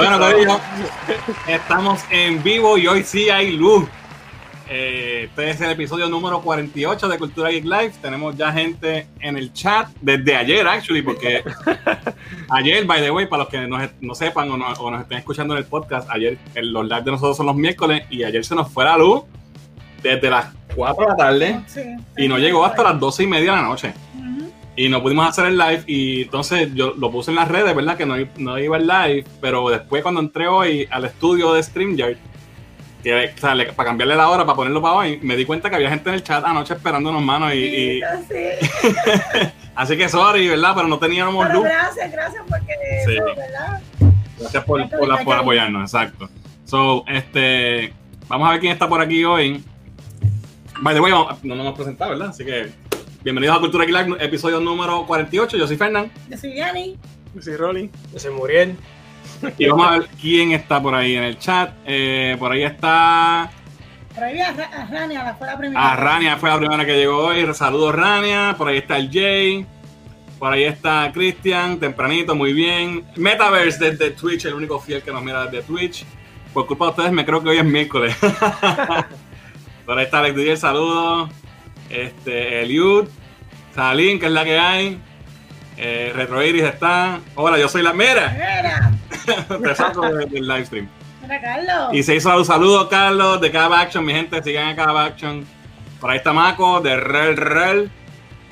Bueno, Corillo, estamos en vivo y hoy sí hay luz. Eh, este es el episodio número 48 de Cultura Geek Live. Tenemos ya gente en el chat desde ayer, actually, porque ayer, by the way, para los que no, sepan o, nos estén escuchando en el podcast, ayer los live de nosotros son los miércoles y ayer se nos fue la luz desde las 4 de la tarde y no llegó hasta las 12 y media de la noche y no pudimos hacer el live y entonces yo lo puse en las redes, ¿verdad? Que no, no iba el live, pero después cuando entré hoy al estudio de StreamYard, que, para cambiarle la hora, para ponerlo para hoy, me di cuenta que había gente en el chat anoche esperándonos manos y... Así que sorry, ¿verdad? Pero no teníamos luz. Gracias, gracias porque... Sí. ¿verdad? Gracias por, por, por apoyarnos, exacto. So, este... Vamos a ver quién está por aquí hoy. By the way, no nos hemos presentado, ¿verdad? Así que Bienvenidos a Cultura Aguilar, episodio número 48. Yo soy Fernán. Yo soy Yanni. Yo soy Rolly. Yo soy Muriel. Y vamos a ver quién está por ahí en el chat. Eh, por ahí está. Por ahí a, Rania, fue la primera. A Rania fue la primera que llegó hoy. Saludos, Rania. Por ahí está el Jay. Por ahí está Cristian, tempranito, muy bien. Metaverse desde Twitch, el único fiel que nos mira desde Twitch. Por culpa de ustedes, me creo que hoy es miércoles. por ahí está Alex DJ, saludos. Este, Eliud, Salín, que es la que hay. Eh, Retro Iris está. Hola, yo soy la mera. Mera. Te saco del, live stream. Mira, Carlos. Y se hizo un saludo, Carlos, de Cab Action, mi gente, sigan a Cab Action. Por ahí está Maco, de Rel Rel.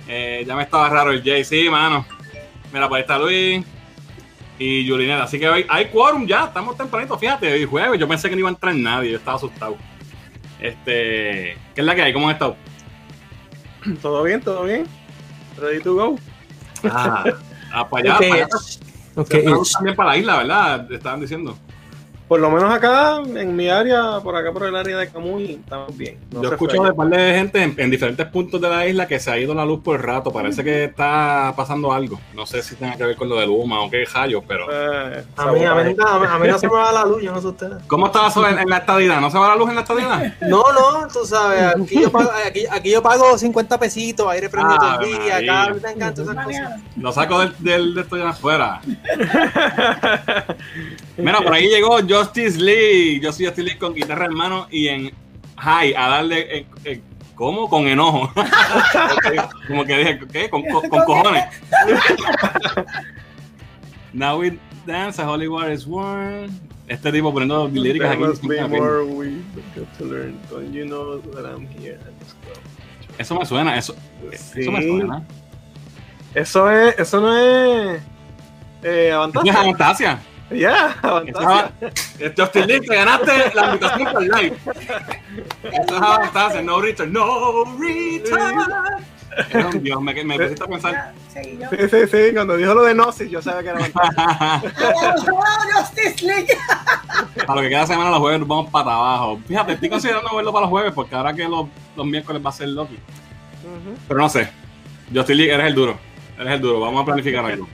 Eh, ya me estaba raro el Jay, sí, mano. Mira, por ahí está Luis y Julineta. Así que hoy hay quórum ya, estamos tempranito, fíjate, hoy jueves. Yo pensé que no iba a entrar nadie, yo estaba asustado. Este, ¿qué es la que hay? ¿Cómo han estado? Todo bien, todo bien. Ready to go. Ah, ah para allá, para allá. Okay. También para la isla, ¿verdad? Estaban diciendo por lo menos acá, en mi área, por acá por el área de Camuy, estamos bien. Yo escucho de par de gente en, diferentes puntos de la isla que se ha ido la luz por el rato. Parece que está pasando algo. No sé si tiene que ver con lo de Luma o qué hallo, pero. Eh, a, mí, a, mí, a, mí, no se me va la luz, yo no sé ustedes. ¿Cómo está eso en, la estadidad? ¿No se va la luz en la estadidad? No, no, tú sabes. Aquí yo pago, aquí, aquí yo pago 50 pesitos, aire prendido todo el día. Acá me encanta esas cosas. Lo saco del, del de esto ya afuera. Mira, por ahí llegó Justice Lee. Yo soy Justice Lee con guitarra en mano y en high a darle. Eh, eh, ¿Cómo? Con enojo. Como que dije, ¿qué? Con, con, cojones. Now we dance, a holy war is one. Este tipo poniendo líricas aquí. Eso me suena, eso, eso me suena. Eso es, eso no es eh, Avantasia. es Avantasia. Ya, yeah, Justin Lee, te ganaste la invitación para el live. Eso es avanzarse, no return, no return. Dios, me, me pusiste a pensar. Sí, sí, sí, cuando dijo lo de Gnosis, yo sabía que era Justice League. Para lo que queda semana los jueves nos vamos para abajo. Fíjate, estoy considerando verlo para los jueves porque ahora que los, los miércoles va a ser Loki. Pero no sé. Justin Lee, eres el duro. Eres el duro. Vamos a planificar algo.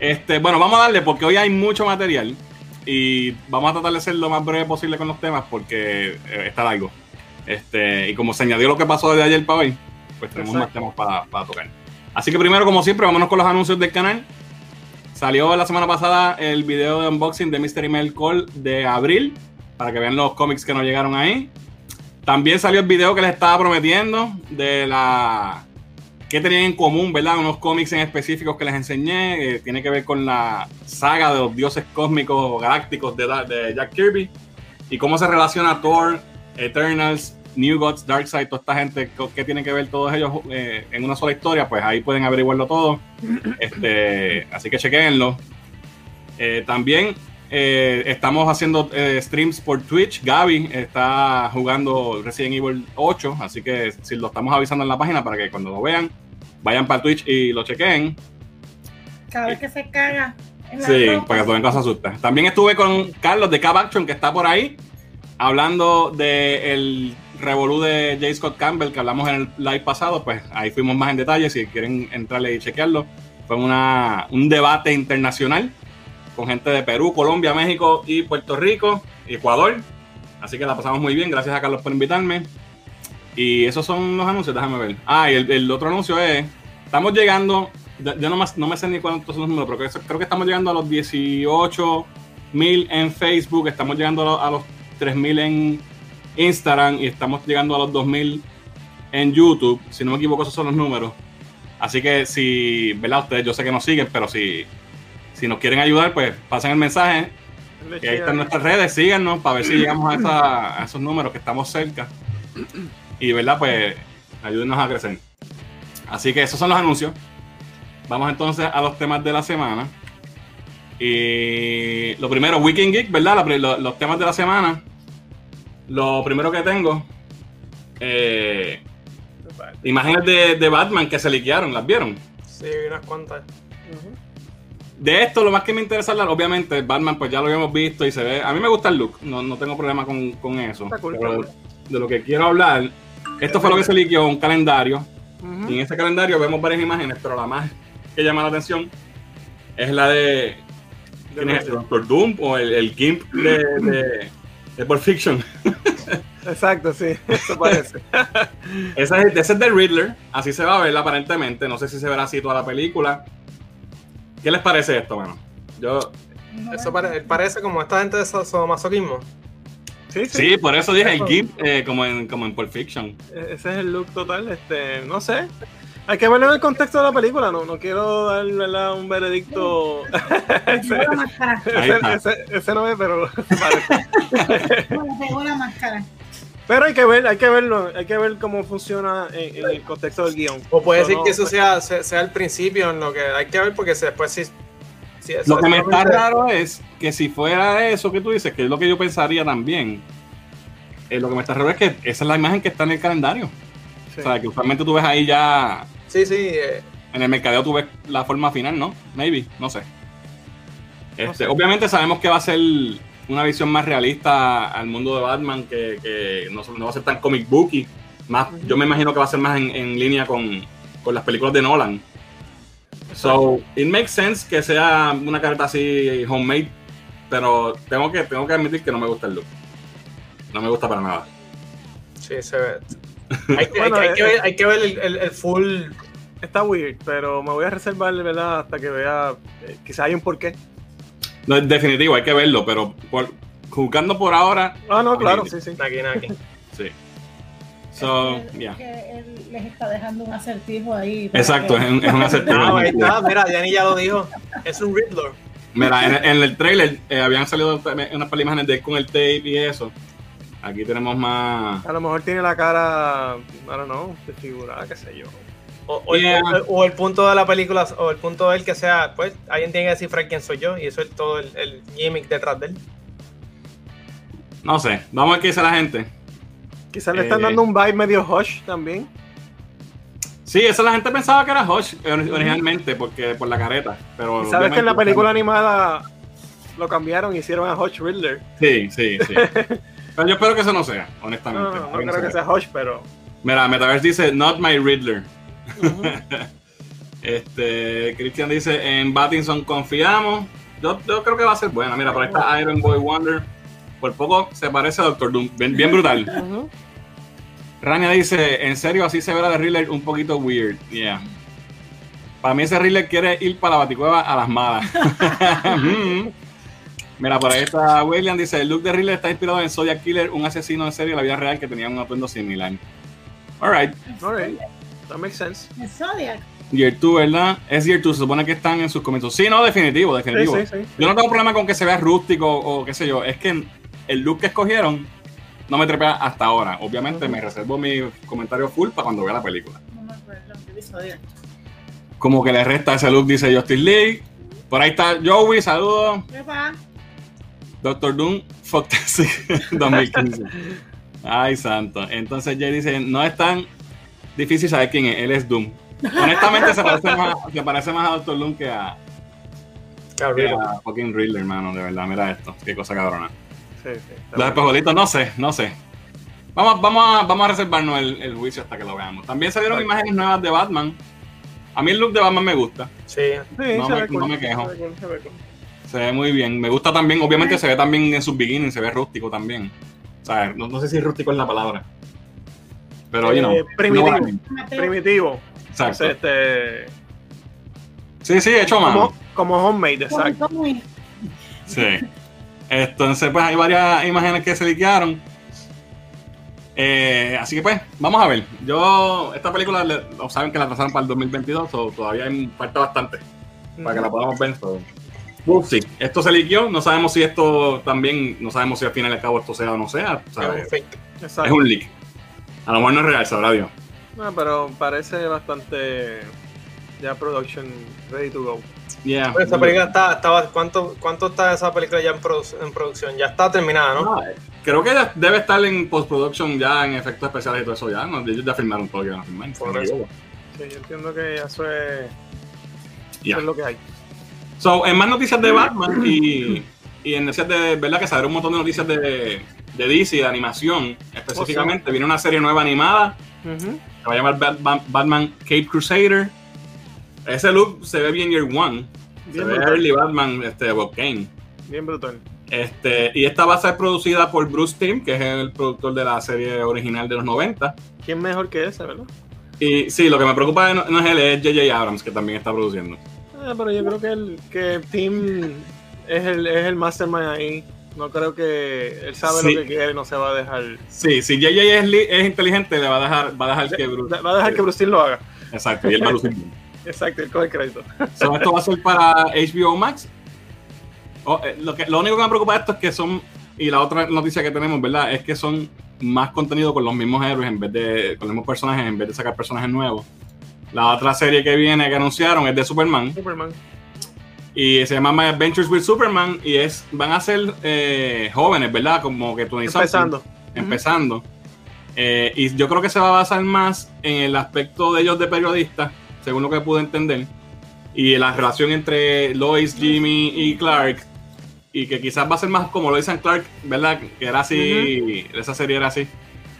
Este, bueno, vamos a darle porque hoy hay mucho material y vamos a tratar de ser lo más breve posible con los temas porque eh, está largo. Este, y como se añadió lo que pasó desde ayer para hoy, pues tenemos más temas para, tocar. Así que primero, como siempre, vámonos con los anuncios del canal. Salió la semana pasada el video de unboxing de Mystery Mail Call de abril, para que vean los cómics que nos llegaron ahí. También salió el video que les estaba prometiendo de la ¿Qué tenían en común, verdad? Unos cómics en específicos que les enseñé. Eh, tiene que ver con la saga de los dioses cósmicos galácticos de, Jack Kirby. Y cómo se relaciona Thor, Eternals, New Gods, Darkseid, toda esta gente, ¿qué tiene que ver todos ellos eh, en una sola historia? Pues ahí pueden averiguarlo todo. Este, así que chequenlo. Eh, también estamos haciendo streams por Twitch. Gaby está jugando Resident Evil 8, así que si lo estamos avisando en la página para que cuando lo vean, vayan para Twitch y lo chequen. Cada vez que se caga. sí, para que todo en casa asuste. También estuve con Carlos de Cab Action, que está por ahí, hablando del revolú de J. Scott Campbell, que hablamos en el live pasado. Pues ahí fuimos más en detalle. Si quieren entrarle y chequearlo, fue una, un debate internacional con gente de Perú, Colombia, México y Puerto Rico, Ecuador. Así que la pasamos muy bien. Gracias a Carlos por invitarme. Y esos son los anuncios, déjame ver. Ah, y el, otro anuncio es, estamos llegando, yo no, más, no me sé ni cuántos son los números, pero creo que estamos llegando a los 18 mil en Facebook, estamos llegando a los, a los 3000 en Instagram y estamos llegando a los 2000 en YouTube. Si no me equivoco, esos son los números. Así que si, ¿verdad? Ustedes yo sé que nos siguen, pero si, si nos quieren ayudar, pues pasen el mensaje. Que ahí están nuestras redes, síganos para ver si llegamos a, esa- a esos números que estamos cerca. Y, ¿verdad? Pues ayúdenos a crecer. Así que esos son los anuncios. Vamos entonces a los temas de la semana. Y lo primero, Weekend Geek, ¿verdad? La pri- lo- los temas de la semana. Lo primero que tengo, eh, imágenes de, de Batman que se liquearon, ¿las vieron? Sí, unas cuantas. De esto, lo más que me interesa hablar, obviamente, Batman, pues ya lo habíamos visto y se ve. A mí me gusta el look, no, no tengo problema con, con eso. Cool, Pero de lo que quiero hablar, esto fue lo que se liqueó, un calendario. Ujú. Y en ese calendario vemos varias imágenes, pero la más que llama la atención es la de. ¿Quién es este? Doctor Doom o el, el Gimp de, de, de Pulp Fiction. Exacto, sí, eso parece. Ese es, ese es de Riddler, así se va a ver aparentemente. No sé si se verá así toda la película. ¿Qué les parece esto, bueno? Yo, Eso pare- parece como esta gente de so- sadomasoquismo. Sí, sí. sí, por eso dije el Gimp eh, como, en, como en Pulp Fiction. E- Ese es el look total, este, no sé. Hay que verlo en el contexto de la película, no, no quiero dar ¿verdad? un veredicto. Ese, pegó la máscara. Ahí está. ese- ese- ese no es, pero parece. La máscara. Pero hay que ver, hay que verlo, hay que ver cómo funciona en, en el contexto del guion. O puede decir no- que eso sea, sea, sea el principio en lo que hay que ver porque después sí. eso Lo que me está raro es que si fuera eso que tú dices, que es lo que yo pensaría también, eh, lo que me está raro es que esa es la imagen que está en el calendario. Sí. O sea, que usualmente tú ves ahí ya, Sí, sí. eh, en el mercadeo tú ves la forma final, ¿no? Maybe, no sé. Este, sé. Obviamente sabemos que va a ser una visión más realista al mundo de Batman, que, que no, no va a ser tan comic booky. Más, Yo me imagino que va a ser más en, en línea con, con las películas de Nolan. So, it makes sense que sea una carta así homemade, pero tengo que, tengo que admitir que no me gusta el look. No me gusta para nada. sí, se ve. Hay que, hay Bueno, que- hay que eh, ver, hay que ver el, el- el full. Está weird, pero me voy a reservar, ¿verdad? Hasta que vea, eh, quizá hay un porqué. No, definitivo, hay que verlo, pero por, juzgando por ahora, Ah, no, claro, sí, sí. Naki, naki. sí. So, Es que- yeah. que él les está dejando un acertijo ahí. Exacto, que- es un, es un acertijo. No, ahí está, mira, Danny ya lo dijo. Es un Riddler. Mira, en, en el trailer eh, habían salido unas par de imágenes de él con el tape y eso. Aquí tenemos más. A lo mejor tiene la cara, I don't know, desfigurada, qué sé yo. O, o el, Yeah. o- o el punto de la película, o el punto de él que sea, pues, alguien tiene que descifrar quién soy yo, y eso es todo el, el gimmick detrás de él. No sé, vamos a ver qué dice la gente. Quizás le están Eh. dando un vibe medio hush también. Sí, eso la gente pensaba que era Hush eh, originalmente, porque por la careta. Pero Y sabes que en la película animada lo cambiaron y hicieron a Hush Riddler. Sí, sí, sí. pero yo espero que eso no sea, honestamente. No, no, no Espero creo que sea. sea Hush, pero. Mira, Metaverse dice, not my Riddler. Este, Christian dice, en Battinson confiamos. Yo, yo creo que va a ser buena. Mira, por ahí está Iron Boy Wonder. Por poco se parece a Doctor Doom. Bien, bien brutal. Rania dice, en serio, así se ve la de Riddler un poquito weird. Yeah. Para mí ese Riddler quiere ir para la baticueva a las malas. Mm. Mira, por ahí está William, dice, el look de Riddler está inspirado en Zodiac Killer, un asesino en serie de la vida real que tenía un atuendo similar. Alright. Alright, that makes sense. El Zodiac. Year 2, ¿verdad? Es Year 2, se supone que están en sus comienzos. Sí, no, definitivo, definitivo. sí, sí. Yo no tengo problema con que se vea rústico o qué sé yo. Es que el look que escogieron no me trepea hasta ahora. Obviamente me reservo mi comentario full para cuando vea la película. No me acuerdo qué episodio. Como que le resta ese look, dice Justin Lee. Por ahí está Joey, saludos. ¿Qué va? Doctor Doom, Fantastic 2015. Ay, santo. Entonces Jay dice, no es tan difícil saber quién es, él es Doom. Honestamente se parece más, se parece más a Doctor Doom que a, que a fucking Riddler, hermano, de verdad, mira esto, qué cosa cabrona. Sí, sí, Los espejuelitos, no sé, no sé. Vamos, vamos, a, vamos a reservarnos el, el juicio hasta que lo veamos. También salieron imágenes nuevas de Batman. A mí el look de Batman me gusta. Sí. Sí, no se me- ve cool, no me quejo. se ve cool, se ve cool. Se ve muy bien. Me gusta también, obviamente se ve también en sus beginnings, se ve rústico también. O sea, no, no sé si rústico es la palabra. Pero, you know. Eh, primitivo. no. Primitivo. exacto. Este, Sí, sí, hecho mano. como, como homemade, exacto. Sí. Entonces, pues hay varias imágenes que se liquearon. Eh, así que pues, vamos a ver. Yo, esta película, le- o saben que la trazaron para el 2022, o todavía hay, falta bastante para que la podamos ver. so, we'll see. Esto se liqueó, no sabemos si esto también, no sabemos si al final y al cabo esto sea o no sea. Es fake. Es Exacto. un leak. A lo mejor no es real, sabrá Dios. No, pero parece bastante ya production ready to go. Yeah. Pues esa película está, estaba, ¿cuánto, ¿cuánto está esa película ya en, produ- en producción? Ya está terminada, ¿no? Ah, creo que ya debe estar en postproduction ya en efectos especiales y todo eso ya. ¿no? Ellos ya firmaron todo lo que iban a firmar. Por eso. Sí, yo entiendo que eso es, Ya. eso es lo que hay. So, en más noticias de Batman y, y en noticias de, ¿verdad? Que salieron un montón de noticias de, de DC, de animación específicamente. Viene una serie nueva animada, Ujú. se va a llamar Bat- Batman Cape Crusader. Ese look se ve bien Year One. Se Bien ve brutal. early Batman, este, Bob Kane. Bien brutal. Este, y esta va a ser producida por Bruce Timm, que es el productor de la serie original de los 90. ¿Quién mejor que ese, verdad? Y sí, lo que me preocupa no, no es él, es J.J. Abrams, que también está produciendo. Ah, pero yo creo que el que Tim es el, es el mastermind ahí. No creo que él sabe Sí. lo que quiere y no se va a dejar. Sí, si J.J. es, es inteligente, le va a dejar, va a dejar que Bruce. Va a dejar que Bruce lo haga. Exacto, y él va a lucir bien. Exacto, él coge el crédito. So, esto va a ser para HBO Max. Oh, eh, lo, que, lo único que me preocupa de esto es que son, y la otra noticia que tenemos, ¿verdad? Es que son más contenido con los mismos héroes en vez de, con los mismos personajes en vez de sacar personajes nuevos. La otra serie que viene que anunciaron es de Superman Superman. Y se llama My Adventures with Superman y es van a ser eh, jóvenes, ¿verdad? Como que tú Empezando. empezando. Eh, y yo creo que se va a basar más en el aspecto de ellos de periodistas, según lo que pude entender, y la relación entre Lois, Jimmy y Clark, y que quizás va a ser más como lo dicen Clark, ¿verdad? Que era así, esa serie era así.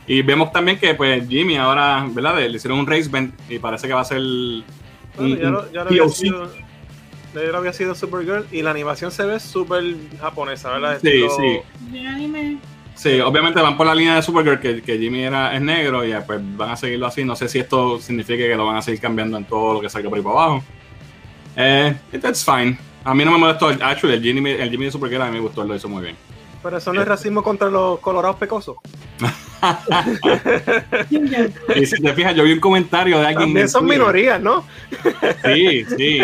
Y vemos también que pues Jimmy ahora, ¿verdad? Le hicieron un race band y parece que va a ser un, Bueno, ya un lo, ya lo Ya lo había sido Supergirl y la animación se ve súper japonesa, ¿verdad? Sí, Estilo- sí. Anime. Sí, obviamente van por la línea de Supergirl, que, que Jimmy era, es negro, y pues van a seguirlo así. No sé si esto significa que lo van a seguir cambiando en todo lo que salga por ahí para abajo. Eh, that's fine. A mí no me molestó. Actually, el Jimmy, el Jimmy de Supergirl a mí me gustó, lo hizo muy bien. Pero eso no es racismo contra los colorados pecosos. Y si te fijas, yo vi un comentario de alguien. También en son Twitter. minorías, ¿no? Sí, sí.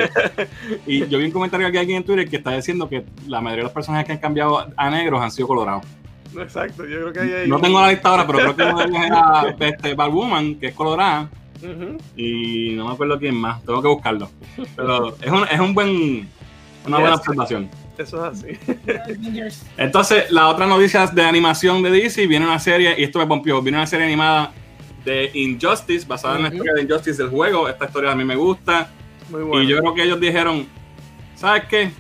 Y yo vi un comentario de alguien en Twitter que está diciendo que la mayoría de los personajes que han cambiado a negros han sido colorados. Exacto, yo creo que ahí hay. No tengo la lista ahora, pero creo que uno de ellos era este, Batwoman, que es colorada. Y no me acuerdo quién más, tengo que buscarlo. Pero es un, es un buen, una buena observación. Eso es así. Entonces, la otra noticia de animación de DC, viene una serie, y esto me pompió, viene una serie animada de Injustice, basada en la historia de Injustice del juego. Esta historia a mí me gusta. Muy bueno. Y yo creo que ellos dijeron, ¿sabes qué?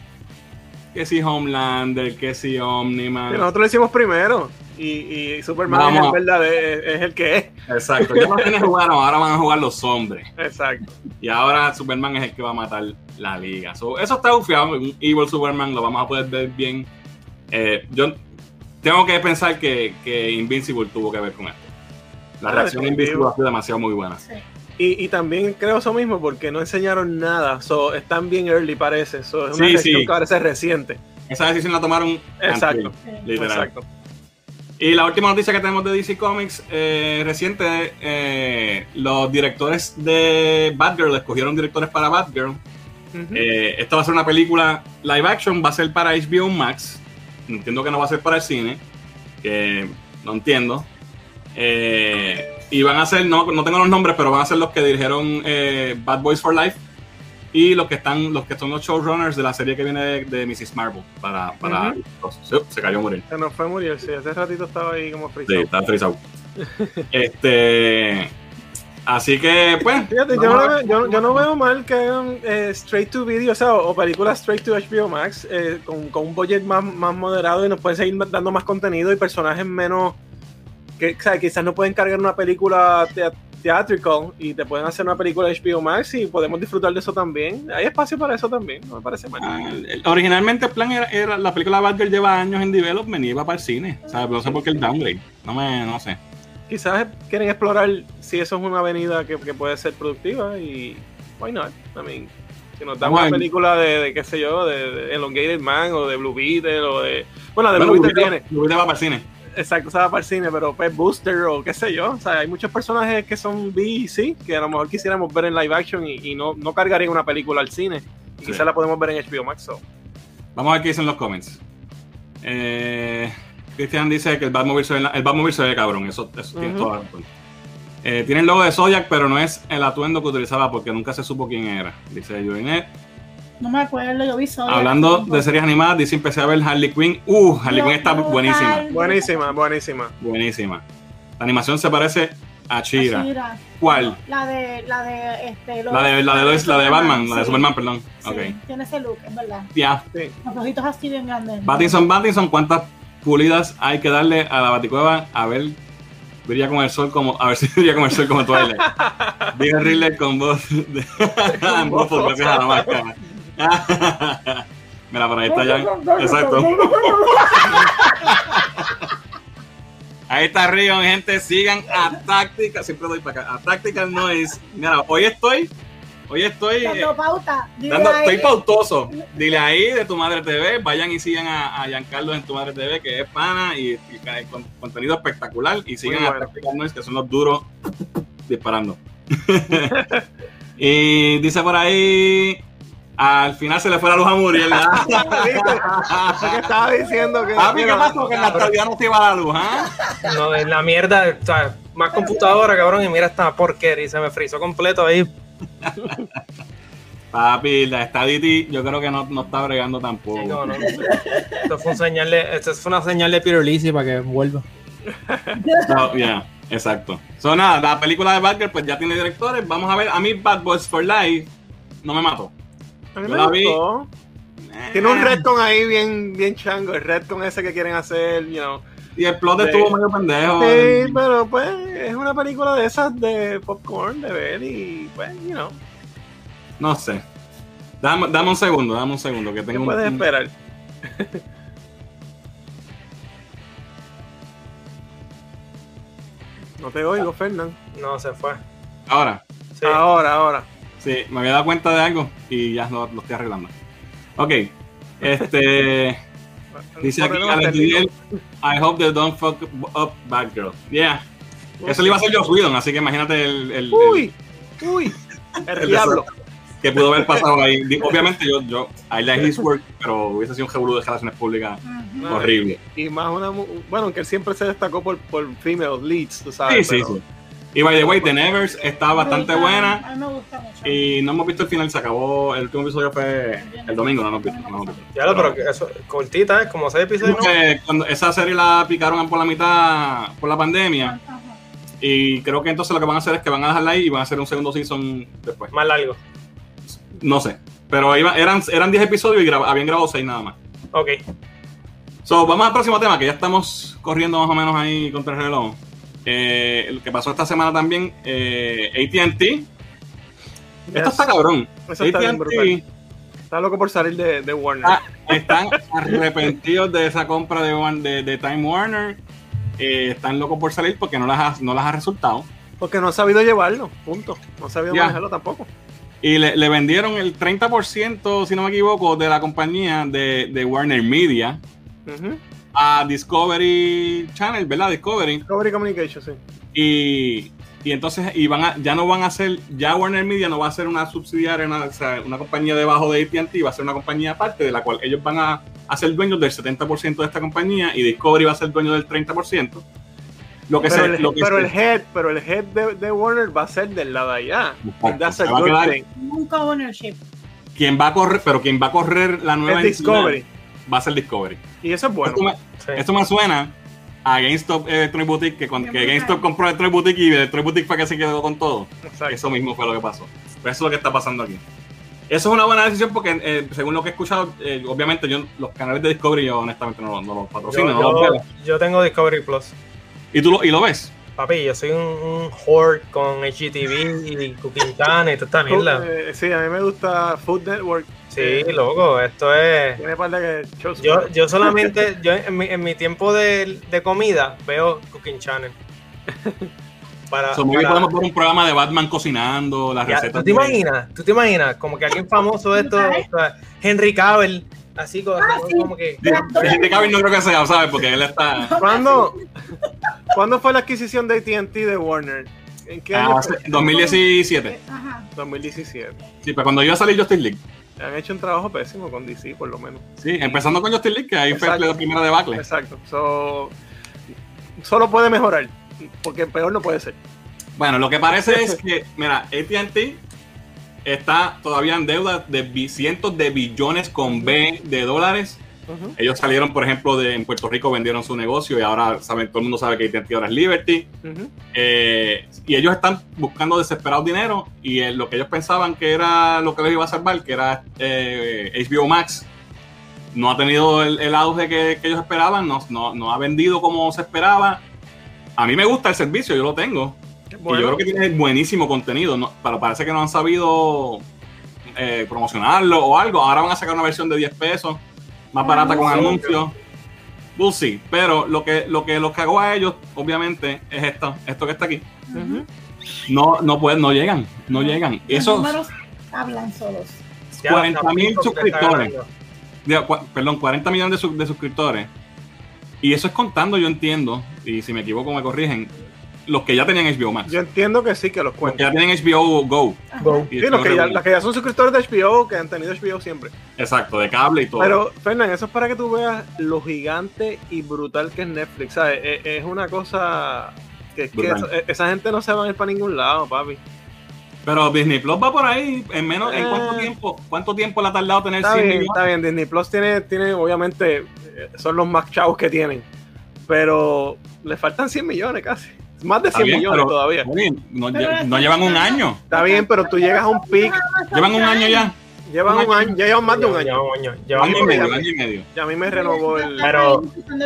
Que si Homelander, que si Omniman. Que nosotros lo hicimos primero. Y, y Superman es Vamos. verdad, es, es el que es. Exacto, ya no tienen jugaron, ahora van a jugar los hombres. Exacto. Y ahora Superman es el que va a matar la liga. So, eso está bufiado. Un Evil Superman lo vamos a poder ver bien. Eh, yo tengo que pensar que, que Invincible tuvo que ver con esto. La Ah, reacción de. Invincible ha sido demasiado muy buena. Sí. Y, y también creo eso mismo porque no enseñaron nada. So, están bien early, parece. So, es una Sí, reacción sí. que parece reciente. Esa decisión la tomaron Exacto. antes, Sí. literal. Exacto. Y la última noticia que tenemos de DC Comics eh, reciente, eh, los directores de Batgirl escogieron directores para Batgirl. Ujú. Eh, esta va a ser una película live action, va a ser para HBO Max. Entiendo que no va a ser para el cine, que no entiendo. Eh, y van a ser, no, no tengo los nombres, pero van a ser los que dirigieron Bad Boys for Life y los que están, los que son los showrunners de la serie que viene de, de Mrs. Marvel para, para Sí, se cayó a morir. Se nos fue Muriel, sí. Hace ratito estaba ahí como Sí, frisado. está frisado. este, así que, pues, Fíjate, yo no, a yo, yo no veo mal que hagan eh, straight to video, o sea, o películas straight to HBO Max eh, con, con un budget más, más moderado y nos pueden seguir dando más contenido y personajes menos. que o sea, quizás no pueden cargar una película tea- theatrical y te pueden hacer una película de HBO Max y podemos disfrutar de eso también. Hay espacio para eso también, no me parece mal. Ah, el- originalmente el plan era, era- la película Batgirl lleva años en development y iba para el cine. Sea, no sé por qué el downgrade. No me, no sé. Quizás quieren explorar si eso es una avenida que, que puede ser productiva y why not? I mean, si nos dan Bueno. una película de, de, qué sé yo, de, de Elongated Man o de Blue Beetle o de Bueno, de Bueno, Blue Beetle Blue. Beetle- Blue Beetle va para el cine. Exacto, se va para el cine, pero pues Booster o qué sé yo. O sea, hay muchos personajes que son B y C que a lo mejor quisiéramos ver en live action y, y no, no cargarían una película al cine. Y Sí. quizás la podemos ver en HBO Max. so. Vamos a ver qué dicen los comments. Eh, Cristian dice que el Batmobile se ve, el Batmobile se ve cabrón. Eso, eso tiene Ujú. toda la razón. Eh, tiene el logo de Zodiac, pero no es el atuendo que utilizaba porque nunca se supo quién era. Dice Joinet. No me acuerdo, yo vi solo. Hablando de series animadas, dice empecé a ver Harley Quinn. Uh, Harley Quinn está Brutal. buenísima. Buenísima, buenísima. Buenísima. La animación se parece a Chira. ¿Cuál? La de, la de, este, La de, la de, Lois- la de Batman, la de. Superman, perdón. Sí. Tiene ese look, es verdad. Ya. Sí. Los ojitos así bien grandes. Battinson, Battinson, ¿cuántas pulidas hay que darle a la baticueva? A ver, brilla con el sol como, a ver si brilla con el sol como Twilight. Diga Ridley con voz de en voz gracias a la máscara. Mira, por ahí está ya. Exacto. Ahí está Rion, gente. Sigan a Táctica. Siempre doy para acá. A Tactical Noise. Mira, hoy estoy. Hoy estoy. eh, Dando pauta. Dile Dando- ahí. estoy pautoso. Dile ahí de tu madre TV. Vayan y sigan a, a Giancarlo en tu madre TV, que es pana y, con contenido espectacular. Y sigan Muy a bueno. Tactical Noise, que son los duros disparando. y dice por ahí. Al final se le fue la luz a Muriel. Eso que estaba diciendo que. Papi, ¿qué pasó? Que en la actualidad no se iba la luz, ¿ah? No, de la mierda, o sea, más computadora, cabrón, y mira esta porquería, y se me frizó completo ahí. Papi, la Stadity yo creo que no, no está bregando tampoco. Sí, no, no. Esto fue, un señal de, esto fue una señal de Pirulisi para que vuelva. No, ya, exacto. So, nada, la película de Batgirl pues ya tiene directores. Vamos a ver, a mí Bad Boys for Life no me mató. A mí me la vi. Tiene un retcon ahí bien, bien chango, el retcon ese que quieren hacer, you know. Y el plot estuvo medio pendejo. Sí, pero pues es una película de esas de popcorn, de ver y pues, you know, No sé. Dame, dame un segundo, dame un segundo. Que ¿qué tengo un- puedes un- esperar? no te oigo, Fernán. No, se fue. Ahora, Sí. Ahora, ahora. Sí, me había dado cuenta de algo y ya lo, lo estoy arreglando. Ok. Este. Dice aquí Alex. Miguel, I hope they don't fuck up Batgirl. Yeah. Eso le iba a hacer Joss Whedon, así que imagínate el, el- el- Uy, uy, el, El diablo. que pudo haber pasado ahí. Obviamente yo, yo, I like his work, pero hubiese sido un revolú de relaciones públicas horrible. Y más una. Bueno, que él siempre se destacó por, por female leads, tú Sí, sabes. sí, pero- sí. Y by the way, The Nevers está bastante buena A mí me gusta mucho. y no hemos visto el final, se acabó, el último episodio fue el domingo, no lo hemos visto. No lo hemos visto. Ya lo, pero eso, cortita, ¿eh? Como seis episodios, cuando esa serie la picaron por la mitad por la pandemia Ajá. y creo que entonces lo que van a hacer es que van a dejarla ahí y van a hacer un segundo season después. Más largo. No sé. Pero iba- eran, eran 10 episodios y graba- habían grabado 6 nada más. Ok. So, vamos al próximo tema, que ya estamos corriendo más o menos ahí contra el reloj. Eh, lo que pasó esta semana también, eh, ATT. Esto está cabrón. Eso está bien loco por salir de, de Warner. ah, están arrepentidos de esa compra de, de, de Time Warner. Eh, están locos por salir porque no las ha, no las ha resultado. Porque no ha sabido llevarlo, punto. No ha sabido manejarlo tampoco. Y le, le vendieron el 30%, si no me equivoco, de la compañía de, de Warner Media Ujú. A Discovery Channel, ¿verdad? Discovery. Discovery Communication, sí. Y, y entonces y van a- ya no van a ser, ya Warner Media no va a ser una subsidiaria, una, o sea, una compañía debajo de ATT, va a ser una compañía aparte de la cual ellos van a, a ser dueños del 70% de esta compañía y Discovery va a ser dueño del 30%. Lo que Pero, se, el, lo que pero el head, pero el head de, de Warner va a ser del lado de allá. That's a se va a good thing. Un co-ownership. quien va a correr, pero quien va a correr la nueva Es entidad Discovery. Va a ser Discovery. Y eso es bueno. Esto, me, Sí. esto me suena a GameStop Electronic Boutique, que, cuando, que Bien GameStop compró Electronic Boutique y Electronic Boutique fue que se quedó con todo. Exacto. Eso mismo fue lo que pasó. Pues eso es lo que está pasando aquí. Eso es una buena decisión porque, eh, según lo que he escuchado, eh, obviamente yo los canales de Discovery yo honestamente no, no los patrocino. Yo, no los yo- veo. yo tengo Discovery Plus. ¿Y tú lo, y lo ves? Papi, yo soy un, un whore con HGTV y Cooking Channel y toda esta mierda. Eh, sí, a mí me gusta Food Network. Sí, Eh, loco, esto es. Tiene par de shows. Yo, yo solamente, yo en mi, en mi tiempo de, de comida veo Cooking Channel. Para, So, para- podemos ver un programa de Batman cocinando, las Ya, recetas. ¿Tú te imaginas? ¿Tú te imaginas? Como que alguien famoso de esto, o sea, Henry Cavill, Así como, Ah, sí. como que. Henry Cavill no creo que sea, ¿sabes? Porque él está. ¿Cuándo, ¿Cuándo fue la adquisición de AT&T de Warner? ¿En qué año? Ah, hace- 2017. Ajá. 2017. Sí, pero cuando yo salí Justin League. Han hecho un trabajo pésimo con DC, por lo menos. Sí, empezando con Justin League, que ahí fue Exacto. la primera debacle. Exacto. So, solo puede mejorar, porque peor no puede ser. Bueno, lo que parece es que, mira, ATT está todavía en deuda de cientos de billones con B de dólares. Ellos salieron, por ejemplo, de en Puerto Rico, vendieron su negocio y ahora saben, todo el mundo sabe que ATT ahora es Liberty. Eh, y ellos están buscando desesperados dinero y eh, lo que ellos pensaban que era lo que les iba a salvar, que era eh, HBO Max, no ha tenido el, el auge que, que ellos esperaban, no, no, no ha vendido como se esperaba. A mí me gusta el servicio, yo lo tengo. Y yo creo que tiene buenísimo contenido, ¿no? pero parece que no han sabido eh, promocionarlo o algo. Ahora van a sacar una versión de 10 pesos, más barata con Anuncio. anuncios. We'll see. Pero lo que, lo que los cagó a ellos, obviamente, es esto, esto que está aquí. No, no pueden, no llegan, no llegan. Los Esos números hablan solos. ya, 40 mil suscriptores. digo, perdón, 40 millones de, sus- de suscriptores. Y eso es contando, yo entiendo, y si me equivoco me corrigen, los que ya tenían HBO Max. Yo entiendo que sí, que los Los que cuentan. ya tienen HBO Go. Go. Y Sí, los que, ya, los que ya son suscriptores de HBO, que han tenido HBO siempre. Exacto, de cable y todo. Pero, Fernán, eso es para que tú veas lo gigante y brutal que es Netflix. ¿sabes? Es, es una cosa que, es que Brutal. esa, esa gente no se va a ir para ningún lado, papi. Pero Disney Plus va por ahí, en menos, ¿en Eh. cuánto tiempo? ¿Cuánto tiempo le ha tardado tener Está 100 bien, millones? está bien. Disney Plus tiene, tiene obviamente, eh, son los más chavos que tienen. Pero le faltan 100 millones casi. Más de Está 100 bien, millones pero- todavía. Oye, no, llevan un año. Está bien, pero tú llegas a un pic. Llevan un año ya. Llevan un año, ya llevan más de un año. Lleva un año. Y un medio, año. y medio. Ya a mí me renovó el. Pero-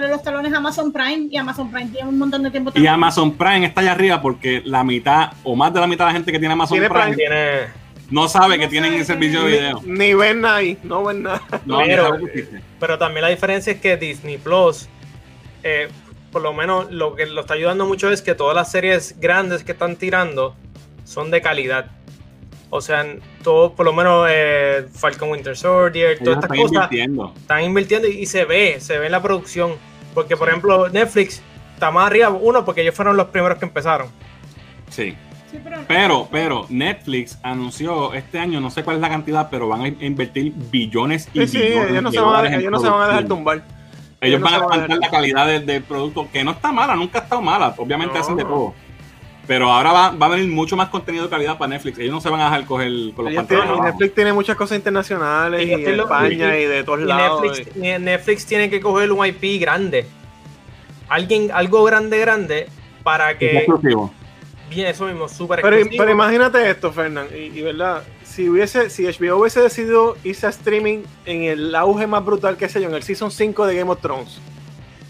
los talones a Amazon Prime y Amazon Prime tiene un montón de tiempo. Y. Amazon Prime está allá arriba porque la mitad o más de la mitad de la gente que tiene Amazon Tiene Prime, Prime. Tiene. no sabe No que tienen que- servicio de video. Ni, ni ven nada ahí, no ven nada. No, Pero- existe. Pero también la diferencia es que Disney Plus, eh, por lo menos lo que lo está ayudando mucho es que todas las series grandes que están tirando son de calidad. O sea, todo, por lo menos eh, Falcon Winter Soldier, todas estas están cosas invirtiendo. están invirtiendo y, y se ve, se ve en la producción. Porque, por ejemplo, Netflix está más arriba, uno, porque ellos fueron los primeros que empezaron. Sí. Sí, pero, Pero, pero Netflix anunció este año, no sé cuál es la cantidad, pero van a invertir billones y Sí, sí, billones ellos no, se van a, ellos no se van a dejar tumbar. Ellos no van a levantar la calidad del, del producto, que no está mala, nunca ha estado mala. Obviamente No. hacen de todo. Pero ahora va, va a venir mucho más contenido de calidad para Netflix. Ellos no se van a dejar coger con los pantalones. tienen- y abajo. Netflix tiene muchas cosas internacionales Y lo- España y- y, de todos Y lados. Netflix, y Netflix tiene que coger un IP grande. Alguien, algo grande, grande, para Es que. exclusivo. Bien, eso mismo, súper Pero, exclusivo. pero imagínate esto, Fernán, y, y verdad, si hubiese, si HBO hubiese decidido irse a streaming en el auge más brutal que sé yo, en el season 5 de Game of Thrones,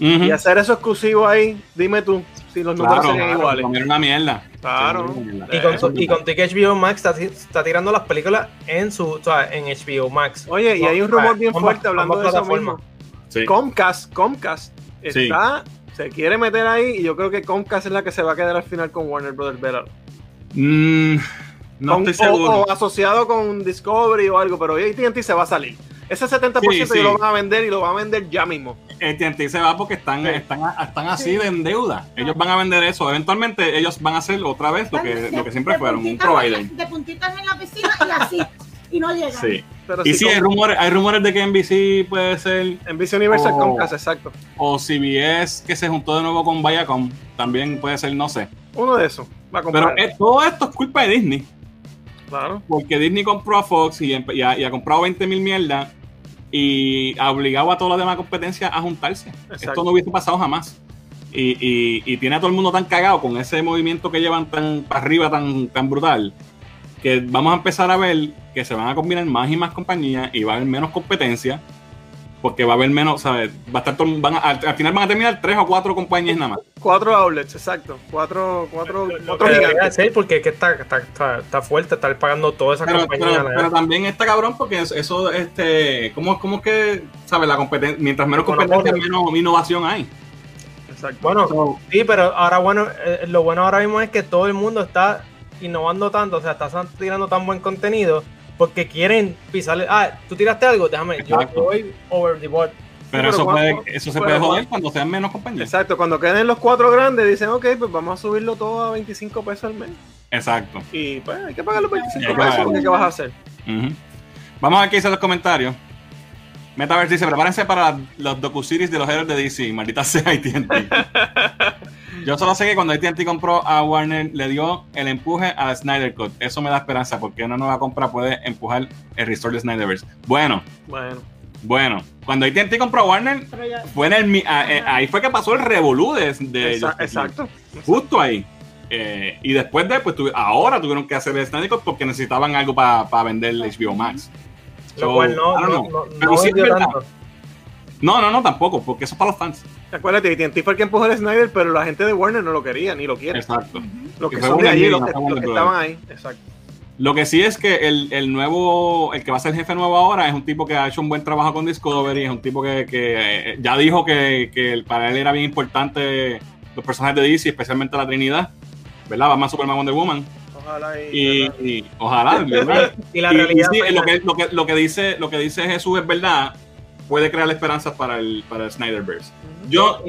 y hacer eso exclusivo ahí, dime tú si los números Claro, serían claro, iguales. comieron una mierda. Claro. Y con, es y con HBO Max está, está tirando las películas en su o sea, en HBO Max. Oye, y hay un rumor bien fuerte hablando de eso mismo. Sí. Comcast, Comcast Sí. está, se quiere meter ahí y yo creo que Comcast es la que se va a quedar al final con Warner Brothers Better. No Con- estoy o- seguro. O, asociado con Discovery o algo, pero AT&T se va a salir. Ese 70% Sí, sí. ellos lo van a vender y lo van a vender ya mismo. AT&T se va porque están, Sí. están, están así Sí. de en deuda. Ellos van a vender eso. Eventualmente ellos van a hacer otra vez lo que, de- lo que siempre de fueron, un provider. De puntitas en la piscina y así. y no llegan. Sí. Pero Y si sí, hay rumores, hay rumores de que NBC puede ser, Vision Universal Oh. Comcast, exacto. o CBS que se juntó de nuevo con Viacom, también puede ser, no sé. Uno de esos va a Pero comprar. eh, todo esto es culpa de Disney. Claro. Porque Disney compró a Fox y, ha, y ha comprado 20 mil mierdas y ha obligado a toda la demás competencia a juntarse. Exacto. Esto no hubiese pasado jamás. Y tiene a todo el mundo tan cagado con ese movimiento que llevan tan para arriba, tan, tan brutal, que vamos a empezar a ver que se van a combinar más y más compañías y va a haber menos competencia. Porque va a haber menos, ¿sabes? Va a estar todo- van a- al, al final van a terminar tres o cuatro compañías nada más. Cuatro outlets, exacto. Cuatro, cuatro, Lo cuatro gigantes. ser porque es que está, está, está, está fuerte estar pagando toda esa Pero, compañía. pero- pero también está cabrón porque eso, eso, este, ¿cómo, cómo es que, ¿sabes? La competencia, mientras menos competencia, menos innovación hay. Exacto. bueno, sí, pero ahora bueno, eh, lo bueno ahora mismo es que todo el mundo está innovando tanto, o sea, está tirando tan buen contenido porque quieren pisarle. Ah, tú tiraste algo, déjame, yo Exacto. voy over the board. Pero, pero eso, cuando- puede, eso se puede joder cuando- sean menos compañías. Exacto, cuando queden los cuatro grandes, dicen, ok, pues vamos a subirlo todo a 25 pesos al mes. Exacto. Y pues hay que pagar los 25 Hay que pesos, porque ¿qué vas a hacer? Ujú. Vamos a ver qué dicen los comentarios. Metaverse dice, prepárense para los docu-series de los héroes de DC. Maldita sea AT&T. Yo solo sé que cuando AT&T compró a Warner, le dio el empuje a la Snyder Cut. Eso me da esperanza, porque una nueva compra puede empujar el restore de Snyderverse. Bueno, Bueno, bueno. Cuando AT&T compró a Warner, ya- fue en el, a- eh, ahí fue que pasó el revolú de, de exacto. Justo ahí. Eh, y después de, pues ahora tuvieron que hacer el Snyder Cut porque necesitaban algo para vender el HBO Max. Lo So, cual no, I don't no, know. no, Pero no sí es vendió verdad. tanto. No, no, no, tampoco, porque eso es para los fans. Acuérdate, AT&T fue el que empujó el Snyder, pero la gente de Warner no lo quería, ni lo quiere. Exacto. Los Que que son de allí, los que, los estaban ahí. Exacto. Lo que sí es que el, el nuevo, el que va a ser jefe nuevo ahora es un tipo que ha hecho un buen trabajo con Discovery, es un tipo que, que, eh, ya dijo que, que para él era bien importante los personajes de DC, especialmente la Trinidad, ¿verdad? Batman, Superman, Wonder Woman. Ojalá y... Y, y ojalá, ¿verdad? Y la realidad. sí, lo, que, lo, que, lo, que dice, lo que dice Jesús es verdad, puede crear esperanzas para el, para el Snyderverse. Yo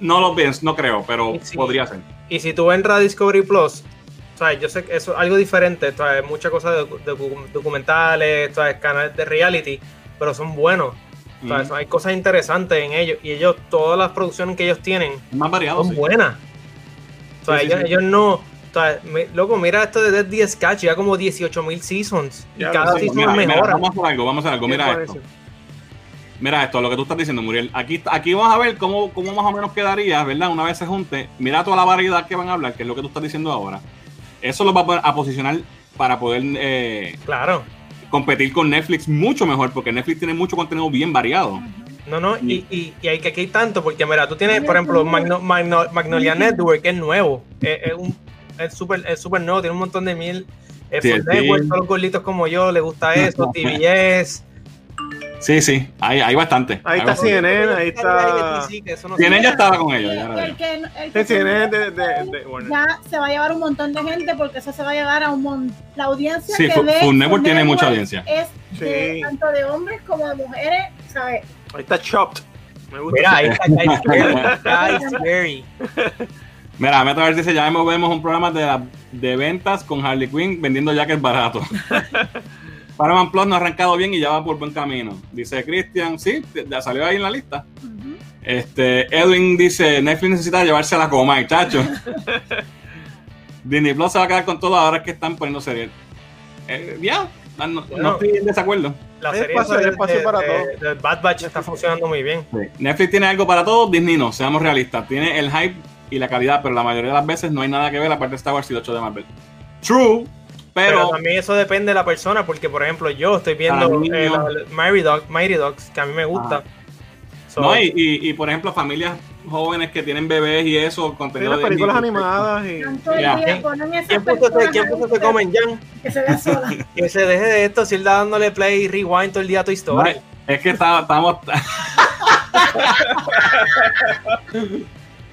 no lo pienso, no creo, pero Sí. podría ser. Y si tú entras a Discovery Plus, ¿sabes? yo sé que eso es algo diferente, ¿sabes? muchas cosas de, de docu- documentales, ¿sabes? canales de reality, pero son buenos. ¿sabes? Mm. Hay cosas interesantes en ellos y ellos, todas las producciones que ellos tienen más variado, son sí. buenas. O sea, Sí, ellos, sí. ellos no. O sea, me- loco, mira esto de Dead 10 Sketch, ya como 18 mil seasons. Y Ya, cada sí, season Mira, mira, mejora. vamos a hacer algo, vamos a hacer algo. Mira esto. Mira esto, lo que tú estás diciendo, Muriel. Aquí, aquí vamos a ver cómo, cómo más o menos quedaría, ¿verdad? Una vez se junte. Mira toda la variedad que van a hablar, que es lo que tú estás diciendo ahora. Eso los va a, posicionar para poder eh, Claro. competir con Netflix mucho mejor, porque Netflix tiene mucho contenido bien variado. No, no, y, y, y hay que aquí hay tanto, porque mira, tú tienes, por ejemplo, Magno- Magno- Magnolia Network, que es nuevo, es, es un, es súper es súper nuevo, tiene un montón de mil. Eh, Sí, Food sí. Network, todos los gorditos como yo, le gusta eso, TVS. Sí, sí, hay, hay bastante. Ahí Hay está bastante. CNN, ahí está... CNN ya estaba con ellos. ya el, que, que CNN se- de, de, de Warner. ya se va a llevar un montón de gente porque eso se va a llevar a un montón. La audiencia Sí, que Food- ve Food Network tiene mucha audiencia. Es de- Sí. tanto de hombres como de mujeres, ¿sabes? Ahí está Chopped. Me gusta. Mira, ahí está Guy Fieri. Mira, Metaverse dice, ya vemos un programa de, la- de ventas con Harley Quinn vendiendo jackets baratos. Paramount Plus no ha arrancado bien y ya va por buen camino. Dice Christian, sí, ya salió ahí en la lista. Este, Edwin dice, Netflix necesita llevarse a la coma, chacho. Disney Plus se va a quedar con todo ahora que están poniendo series. Eh, ya, no, no- Bueno. no estoy en desacuerdo. La serie espacio, de, espacio de- para de- todo. de Bad Batch está funcionando muy bien. Netflix tiene algo para todos, Disney no, seamos realistas. Tiene el hype y la calidad, pero la mayoría de las veces no hay nada que ver aparte de Star Wars y 8 de Marvel. True, Pero, pero, también eso depende de la persona, porque por ejemplo yo estoy viendo niños. eh, Mighty, Dog- Mighty Dogs, que a mí me gusta. So, no, y, y, y, por ejemplo, familias jóvenes que tienen bebés y eso, contenido las de películas Disney, animadas y... Día ¿Quién- ¿Quién puso, que- comen Jan? Que se vea sola. Que se deje de esto, si él está dándole play y rewind todo el día a tu No, historia. es que está-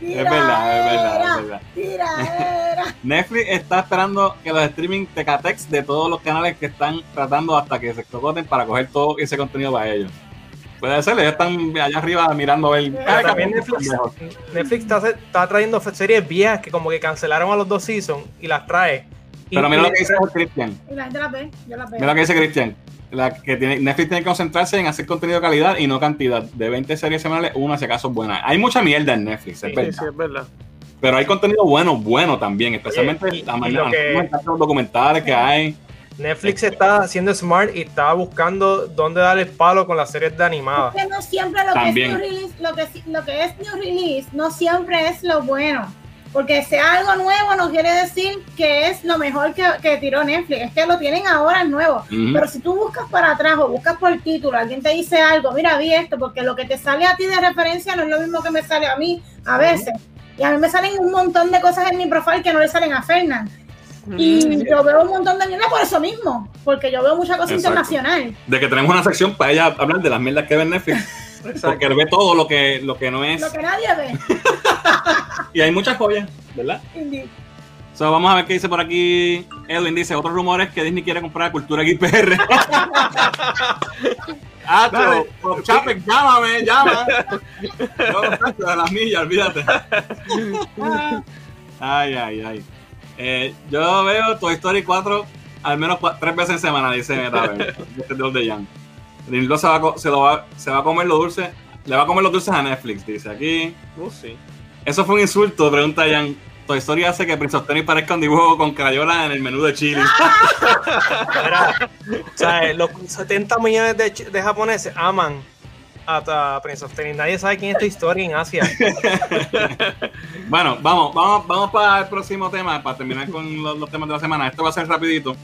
Es verdad, es verdad, es verdad. Tiraera. Netflix está esperando que los streaming tecatex de todos los canales que están tratando hasta que se cocoten para coger todo ese contenido para ellos. Puede ser, ellos están allá arriba mirando a ver. Pero Ay, también Netflix. Netflix está, está trayendo series viejas que como que cancelaron a los dos seasons y las trae. Y- Pero mira lo que dice Cristian. Y la gente la ve, yo la veo. Mira lo que dice Cristian. La que tiene, Netflix tiene que concentrarse en hacer contenido de calidad y no cantidad. De 20 series semanales, una si acaso es buena. Hay mucha mierda en Netflix, es Sí, verdad. Sí, sí, es verdad. Pero hay contenido bueno, bueno también, especialmente Oye, y- la y mayoría lo que- los documentales que hay. Netflix está haciendo smart y está buscando dónde darle palo con las series de animadas. que no siempre lo También. que es new release, lo que, si- lo que es new release, no siempre es lo bueno. Porque sea algo nuevo no quiere decir que es lo mejor que, que tiró Netflix. Es que lo tienen ahora es nuevo. Pero si tú buscas para atrás o buscas por título, alguien te dice algo, mira, vi esto, porque lo que te sale a ti de referencia no es lo mismo que me sale a mí a veces. Y a mí me salen un montón de cosas en mi profile que no le salen a Fernand. Y yo veo un montón de mierda por eso mismo, porque yo veo mucha cosa Exacto. internacional. De que tenemos una sección para ella hablar de las mierdas que ve Netflix. Exacto. Porque él ve todo lo que, lo que no es. Lo que nadie ve. Y hay muchas joyas, ¿verdad? Indeed. So, vamos a ver qué dice por aquí. Edwin dice, otros rumores que Disney quiere comprar Cultura XPR. Ah, Dale. Chapek, llámame, llama. No, de las millas, olvídate. Ay, ay, ay. Eh, yo veo Toy Story 4 al menos tres veces en semana, dice. Este es de los de Jan. Nintendo se va, se, lo va, se va a comer los dulces. Le va a comer los dulces a Netflix, dice aquí. Uh, sí. Eso fue un insulto, pregunta Jan. Toy Story hace que Prince of Tennis parezca un dibujo con crayola en el menú de Chile. O sea, los 70 millones de, de japoneses aman a, Prince of Tennis. Nadie sabe quién es esta historia en Asia. Bueno, vamos, vamos, vamos para el próximo tema, para terminar con los, los temas de la semana. Esto va a ser rapidito.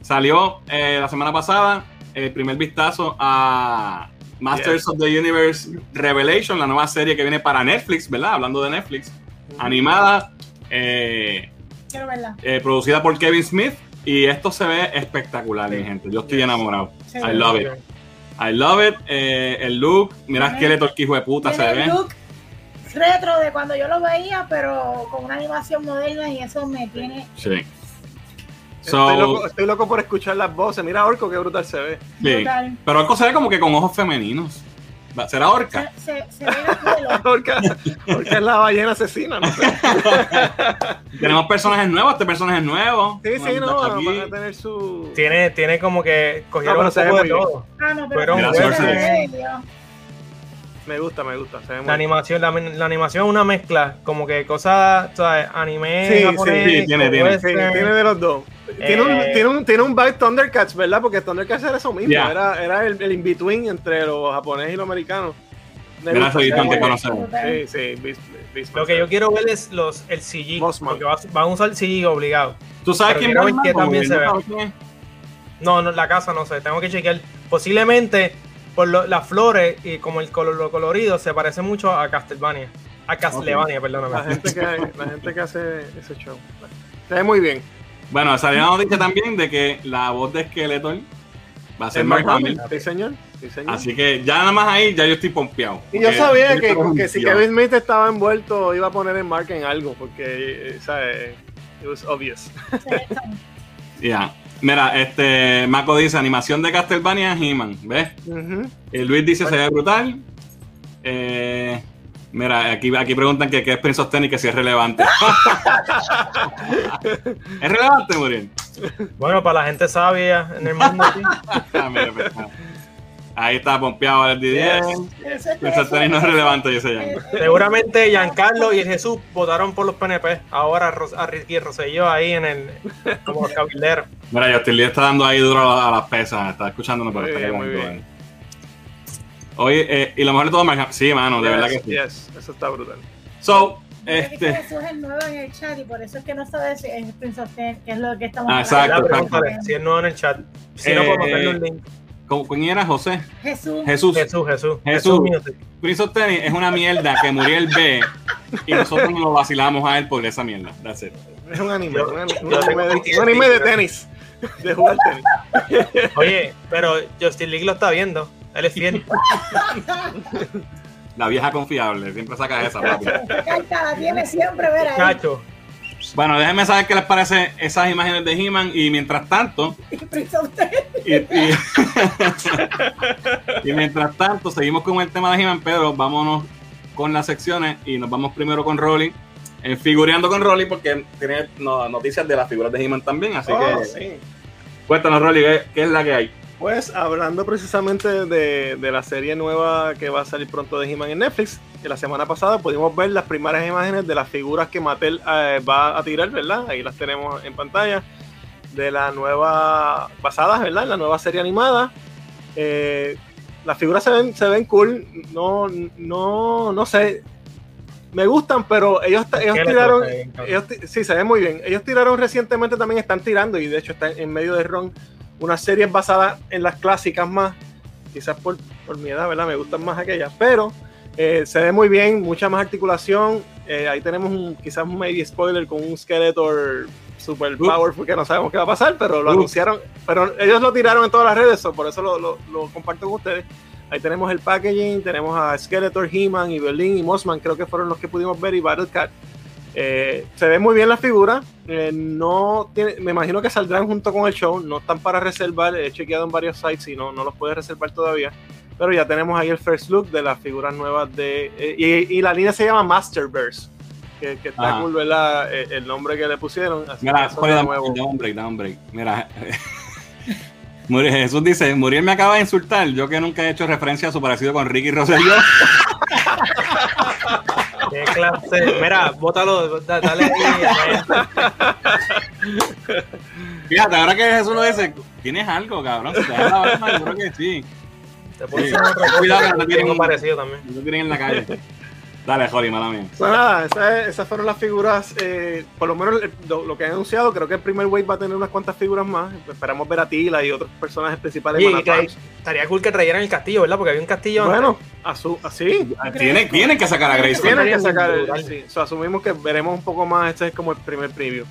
Salió eh, la semana pasada el primer vistazo a Masters of the Universe Revelation, la nueva serie que viene para Netflix, ¿verdad? Hablando de Netflix. Animada, eh, eh, producida por Kevin Smith. Y esto se ve espectacular, mi gente. Yo estoy enamorado. Sí. I love it. I love it. Eh, el look, mira Skeletor, que hijo de puta se ve. el look retro de cuando yo lo veía, pero con una animación moderna y eso me tiene. Sí. Estoy, loco, estoy loco por escuchar las voces. Mira, Orco, qué brutal se ve. sí. brutal. Pero Orco se ve como que con ojos femeninos. Va- ¿Será Orca? Se, se, se ve. Orca, Orca es la ballena asesina, no sé. Tenemos personajes nuevos, este personaje es nuevo. Sí, sí, no, van a tener su... Tiene, tiene como que cogieron No, un poco de todo. Ah, no, pero Fueron se buenos. ve Dios. Me gusta, me gusta. Se ve muy La animación, la, la animación es una mezcla, como que cosas, ¿sabes? Anime, Sí, sí, japonés, sí, tiene, tiene. Sí, western. tiene de los dos. Tiene, un, Eh. tiene, un, tiene un vibe Thundercats, ¿verdad? Porque Thundercats era eso mismo. Yeah. Era, era el, el in-between entre los japoneses y los americanos. Ve distante conocer. Sí, sí. Beast, Beast Lo que yo quiero ver es los, el CG, Mossman. porque va- van a usar el CG obligado. ¿Tú sabes quién va a que también se ve. No, no, la casa no sé, tengo que chequear. Posiblemente por lo- las flores y como el color, lo colorido se parece mucho a Castlevania. A Castlevania, La perdóname. gente, que, la gente que hace ese show. Se ve muy bien. Bueno, salió la noticia también de que la voz de Skeletor va a ser Mark Hamill. Sí, señor. Sí, señor. Así que ya nada más ahí, ya yo estoy pompeado. Y yo sabía que, que si. Kevin Smith estaba envuelto, iba a poner en Mark en algo, porque, eh, ¿sabes? It was obvious. Ya. Mira, este, Mako dice animación de Castlevania He-Man, ¿ves? Y Luis dice se ve brutal. Eh, mira, aquí, aquí preguntan que qué es Prince of Tennis que si es relevante. ¿Es relevante, Muriel? Bueno, para la gente sabia en el mundo, sí. Ah, mira, pues, ah. Ahí está pompeado el Didier. eso es- Prince of Tennis no es relevante, dice Jan. Seguramente Giancarlo y el Jesús votaron por los PNP. Ahora Ros- a Ricky Rosselló ahí en el como los cabilderos. Mira, Justin Lee está dando ahí duro a, la- a las pesas. Está escuchándonos, pero Muy está bien, muy bien. Eh. Oye, eh, y lo mejor de todo, Mark Hamill- sí, mano, de Yes, verdad que sí. yes, eso está brutal. So, este. Jesús es nuevo en el chat y por eso es que no sabe si es Prince of Tennis, que es lo que estamos Ah, hablando. exacto, exacto. pregúntale si es nuevo en el chat. Si no, Eh, podemos darle un link. ¿cómo- ¿Quién era José? Jesús. Jesús. Jesús, Jesús. Jesús. Prince of Tennis es una mierda que Muriel ve y nosotros nos lo vacilamos a él por esa mierda. That's it. Es un anime, Yo- un, anime, yo de, un anime de tenis. De jugar tenis. Oye, pero Justin League lo está viendo. Él es fiel. La vieja confiable, siempre saca esa. papi. La tiene siempre, ver ahí. Cacho. Bueno, déjenme saber qué les parece esas imágenes de He-Man y mientras tanto, y, y- y mientras tanto, seguimos con el tema de He-Man, pero vámonos con las secciones y nos vamos primero con Rolly. En figureando con Rolly porque tiene no, noticias de las figuras de He-Man también, así Oh, que sí. cuéntanos Rolly, ¿qué, qué es la que hay? Pues hablando precisamente de, de la serie nueva que va a salir pronto de He-Man en Netflix, que la semana pasada pudimos ver las primeras imágenes de las figuras que Mattel eh, va a tirar, ¿verdad? Ahí las tenemos en pantalla. De la nueva, basadas, ¿verdad? En la nueva serie animada. Eh, las figuras se ven, se ven cool. No, no, no sé. Me gustan, pero ellos, ellos tiraron, ellos sí, se ve muy bien. Ellos tiraron recientemente también, están tirando, y de hecho está en medio de Ron, unas series basadas en las clásicas más. Quizás por, por mi edad, ¿verdad? Me gustan más aquellas. Pero eh, se ve muy bien, mucha más articulación. Eh, ahí tenemos un, quizás un maybe spoiler con un Skeletor super powerful que no sabemos qué va a pasar, pero lo Uh. anunciaron. Pero ellos lo tiraron en todas las redes, por eso lo, lo- lo comparto con ustedes. Ahí tenemos el packaging, tenemos a Skeletor, He-Man y Berlin y Mossman, creo que fueron los que pudimos ver, y Battle Cat. Eh, se ve muy bien la figura. Eh, no tiene, me imagino que saldrán junto con el show. No están para reservar. He chequeado en varios sites y no, no los puedes reservar todavía. Pero ya tenemos ahí el first look de las figuras nuevas de. eh, y, y la línea se llama Masterverse. Que, que está Ajá. cool, ¿verdad? Eh, El nombre que le pusieron. Así Mira, que dame, nuevo. dame un break, dame un break. Mira, Jesús dice, Muriel me acaba de insultar, yo que nunca he hecho referencia a su parecido con Ricky Rosselló. Qué clase. Mira, bótalo, da- dale ahí. a ver. Fíjate, ahora que Jesús lo dice, tienes algo, cabrón. Si te das la barba, yo creo que sí. Te puedo Sí. decir otra cosa, Cuidado que no tienen- parecido también. No tienen en la calle. Dale, Jori, mala mía. Pues nada, esa- esas fueron las figuras, eh, por lo menos lo, lo que han anunciado. Creo que el primer wave va a tener unas cuantas figuras más. Esperamos ver a Tila y otros personajes principales. y Times. estaría cool que trajeran el castillo, ¿verdad? Porque había un castillo. Bueno, asu- así. Tienen, tienen que sacar a Grace. Tienen que sacar el, sí. So, asumimos que veremos un poco más. Este es como el primer preview.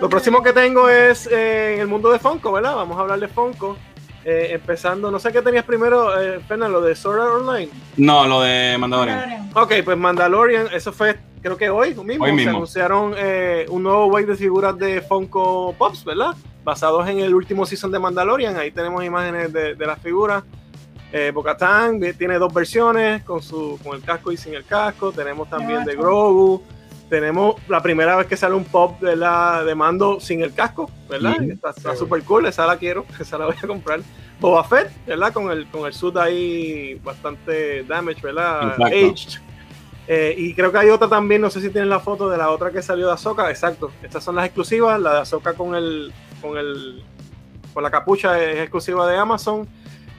Lo próximo que tengo es eh, en el mundo de Funko, ¿verdad? Vamos a hablar de Funko. Eh, empezando, no sé qué tenías primero, eh, Fernan, lo de Sword Art Online. No, lo de Mandalorian. Ok, pues Mandalorian, eso fue creo que hoy mismo. Hoy Se anunciaron eh, un nuevo wave de figuras de Funko Pops, ¿verdad? Basados en el último season de Mandalorian. Ahí tenemos imágenes de, de las figuras. Eh, Bo-Katan eh, tiene dos versiones, con, su, con el casco y sin el casco. Tenemos también de Grogu. Tenemos la primera vez que sale un pop de, la, de mando sin el casco, ¿verdad? Está, súper cool, esa la quiero, esa la voy a comprar. Boba Fett, ¿verdad? Con el, con el suit ahí bastante damage, ¿verdad? Exacto. Aged. Eh, y creo que hay otra también, no sé si tienen la foto de la otra que salió de Ahsoka. Exacto, estas son las exclusivas. La de Ahsoka con el, con el, con la capucha es exclusiva de Amazon.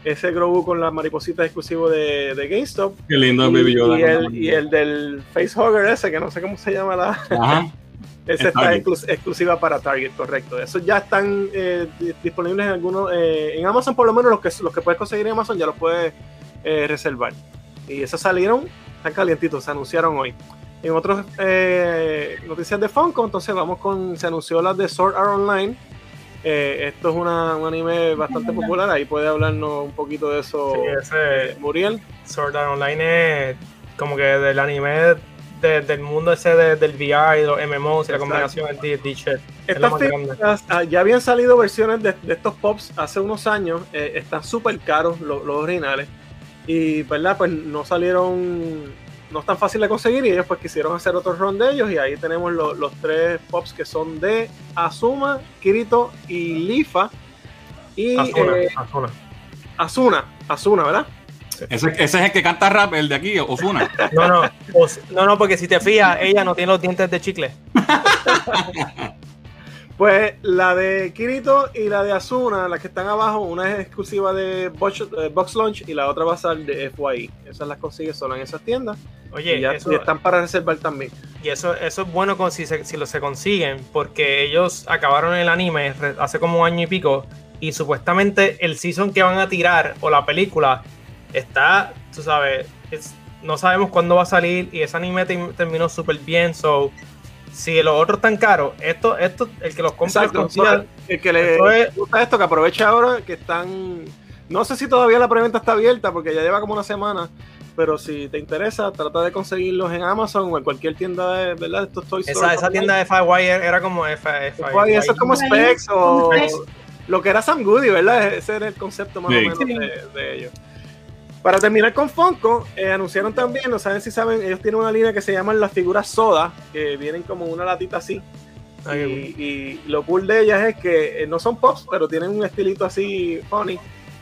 Ese Grogu con la mariposita es exclusivo de, de GameStop. Qué lindo, Y, Baby Yoda. y el, y el del Facehugger ese, que no sé cómo se llama la, Ajá. esa está exclus- exclusiva para Target, correcto. Esos ya están eh, di- disponibles en algunos, eh, en Amazon por lo menos los que, los que puedes conseguir en Amazon ya los puedes eh, reservar. Y esos salieron, están calientitos, se anunciaron hoy. En otras noticias de Funko, entonces vamos con, se anunció las de Sword Art Online. Eh, esto es una- un anime bastante popular, ahí puede hablarnos un poquito de eso Sí, ese Muriel. Sword Art Online es como que del anime de- del mundo ese de- del VR y los MMOs y la combinación es D&D shit. Estas figuras, ah, ya habían salido versiones de, de estos pops hace unos años, eh, están súper caros lo- los originales y verdad pues no salieron, no es tan fácil de conseguir y ellos pues quisieron hacer otro run de ellos y ahí tenemos lo- los tres pops que son de Azuma, Kirito y Lifa y Asuna, eh, Asuna. Asuna, Asuna, ¿verdad? Ese, ese es el que canta rap, el de aquí, Osuna. No, no, Os- no, no, porque si te fijas, ella no tiene los dientes de chicle. Pues la de Kirito y la de Asuna, las que están abajo, una es exclusiva de Box, eh, Box Launch y la otra va a ser de FYI. Esas las consigues solo en esas tiendas. Oye, y, ya, eso, y están para reservar también. y eso, eso es bueno con, si, se, si lo se consiguen, porque ellos acabaron el anime hace como un año y pico, y supuestamente el season que van a tirar, o la película, está, tú sabes, es- no sabemos cuándo va a salir, y ese anime te- terminó súper bien, so, si los otros están caros, esto, esto, el que los compra Exacto. consiga- El que le es- gusta esto, que aproveche ahora que están. No sé si todavía la preventa está abierta porque ya lleva como una semana. Pero si te interesa, trata de conseguirlos en Amazon o en cualquier tienda de, ¿verdad? estos Toy esa, Store esa tienda de Firewire era como F, F- Guay, eso es como Specs o lo que era Sam Goody, ¿verdad? Ese era el concepto más Sí. o menos de ellos. Para terminar con Funko, eh, anunciaron también, no saben si saben, ellos tienen una línea que se llaman las figuras soda, que vienen como una latita así. Ay, qué Y, y lo cool de ellas es que eh, no son pops, pero tienen un estilito así funny.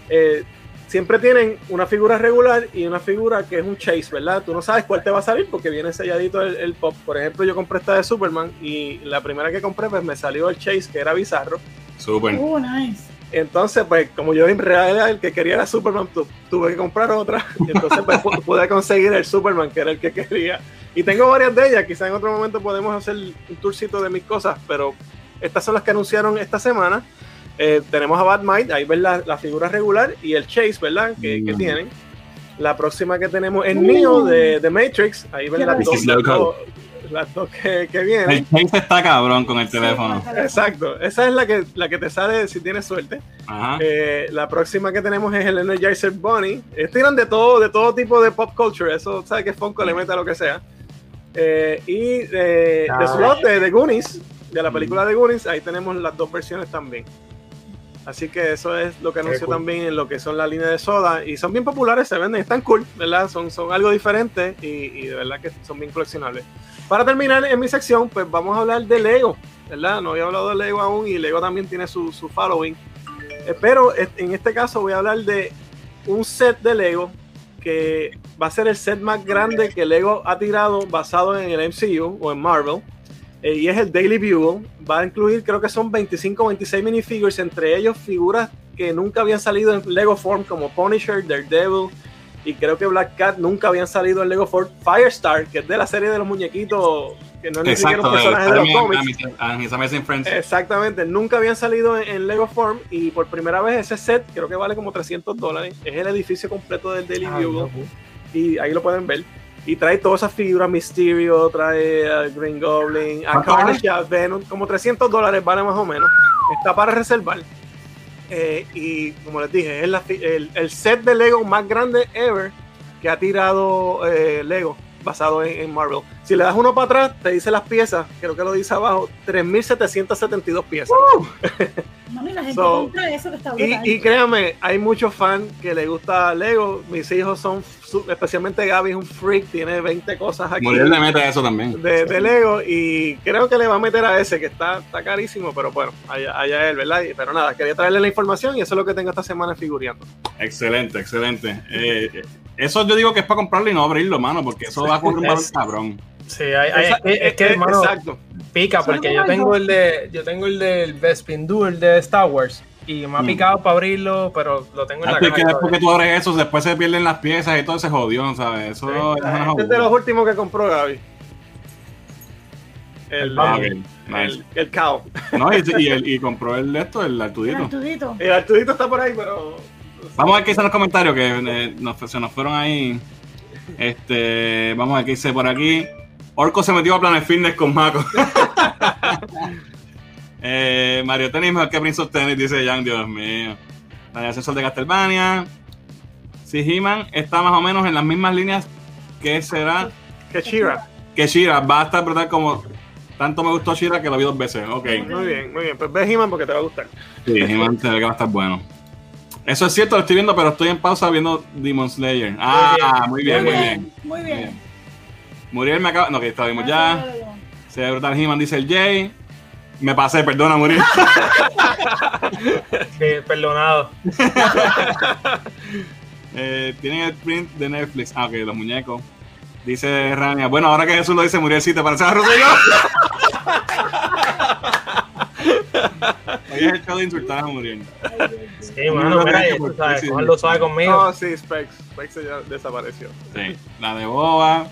Eh, siempre tienen una figura regular y una figura que es un chase, ¿verdad? Tú no sabes cuál te va a salir porque viene selladito el, el pop. Por ejemplo, yo compré esta de Superman y la primera que compré pues me salió el chase que era bizarro. Súper. Uh, nice. Entonces, pues como yo en realidad el que quería era Superman, tu- tuve que comprar otra. Entonces pues, pu- pude conseguir el Superman que era el que quería. Y tengo varias de ellas, quizás en otro momento podemos hacer un tourcito de mis cosas, pero estas son las que anunciaron esta semana. Eh, tenemos a Batmite, ahí ven la, la figura regular y el Chase, ¿verdad? Que, que Mm. tienen. La próxima que tenemos es Neo de, de Matrix, ahí las dos, las dos, las dos que, que vienen. El Chase está cabrón con el teléfono. Sí, Exacto, esa es la que, la que te sale si tienes suerte. Ajá. Eh, la próxima que tenemos es el Energizer Bunny. Ellos tiran de todo, de todo tipo de pop culture. Eso sabe que Funko le mete a lo que sea. Eh, y de, Ah. de slot de, de Goonies, de la película de Goonies, ahí tenemos las dos versiones también. Así que eso es lo que anunció cool. también en lo que son las líneas de soda. Y son bien populares, se venden, están cool, ¿verdad? Son, son algo diferente y, y de verdad que son bien coleccionables. Para terminar en mi sección, pues vamos a hablar de Lego, ¿verdad? No había hablado de Lego aún y Lego también tiene su, su following. Eh, pero en este caso voy a hablar de un set de Lego que va a ser el set más grande que Lego ha tirado basado en el MCU o en Marvel. Eh, y es el Daily Bugle. Va a incluir, creo que son 25 o 26 minifigures, entre ellos figuras que nunca habían salido en Lego Form, como Punisher, Daredevil, y creo que Black Cat nunca habían salido en Lego Form. Firestar, que es de la serie de los muñequitos, que no es ni siquiera Exacto, un de personaje de los cómics. Exactamente, nunca habían salido en, en Lego Form y por primera vez ese set creo que vale como 300 dólares. Es el edificio completo del Daily Ah, Bugle no. y ahí lo pueden ver. Y trae todas esas figuras, Mysterio, trae a Green Goblin, a ¿Cuánto Carnage, a Venom, como 300 dólares vale más o menos. Está para reservar. Eh, y como les dije, es la el, el set de Lego más grande ever que ha tirado eh, Lego basado en, en Marvel. Si le das uno para atrás, te dice las piezas, creo que lo dice abajo, 3.772 piezas. Mami, la gente So, compra eso que está. Y, y créanme, hay muchos fans que le gusta Lego. Mis hijos son, especialmente Gaby es un freak, tiene 20 cosas aquí Muriel le mete eso también. de, de Lego y creo que le va a meter a ese que está, está carísimo, pero bueno, allá, allá él, ¿verdad? Pero nada, quería traerle la información y eso es lo que tengo esta semana figureando. Excelente, excelente. Eh, eso yo digo que es para comprarlo y no abrirlo, mano, porque eso va a correr un cabrón. Sí, hay- es, es que, eh, hermano, exacto. pica porque yo tengo el de yo tengo el del Bespin Duel de Star Wars y me ha Mm. picado para abrirlo, pero lo tengo en la Antes caja. que después que tú abres eso, después se pierden las piezas y todo se jodió, ¿sabes? Eso Sí. es una Este es de los últimos que compró Gaby. El, Ah, el, el, el cow. No, y, y, el- y compró el de esto, el Artudito. Artudito. El Artudito está por ahí, pero. Vamos a ver qué dicen los comentarios, que eh, nos- se nos fueron ahí. Este, vamos a ver qué dice por aquí. Orco se metió a Planet Fitness con Mako. eh, Mario Tennis mejor que Prince of Tennis, dice Jan, Dios mío. La asesor de Castlevania. Si He-Man está más o menos en las mismas líneas que será Que Shira. que Shira. Va a estar brutal como tanto me gustó Shira que lo vi dos veces. Ok. Muy bien, muy bien. Pues ve He-Man porque te va a gustar. Sí, He-Man se ve que va a estar bueno. Eso es cierto, lo estoy viendo, pero estoy en pausa viendo Demon Slayer. Ah, muy bien, muy bien. Muy Muy bien. bien. Muriel me acaba. No, que está vimos ya. Se ve brutal He-Man, dice el Jay. Me pasé, perdona, Muriel. Sí, perdonado. Eh, tienen el print de Netflix. Ah, ok, los muñecos. Dice Rania. Bueno, ahora que Jesús lo dice, Muriel, sí, te parece a Rosselló. Hoy es el show de insultar a Muriel. Sí, mano, mira, eh, tú sabes, cogerlo suave conmigo. No, sí, Specs. Specs ya desapareció. Sí. La de Boba.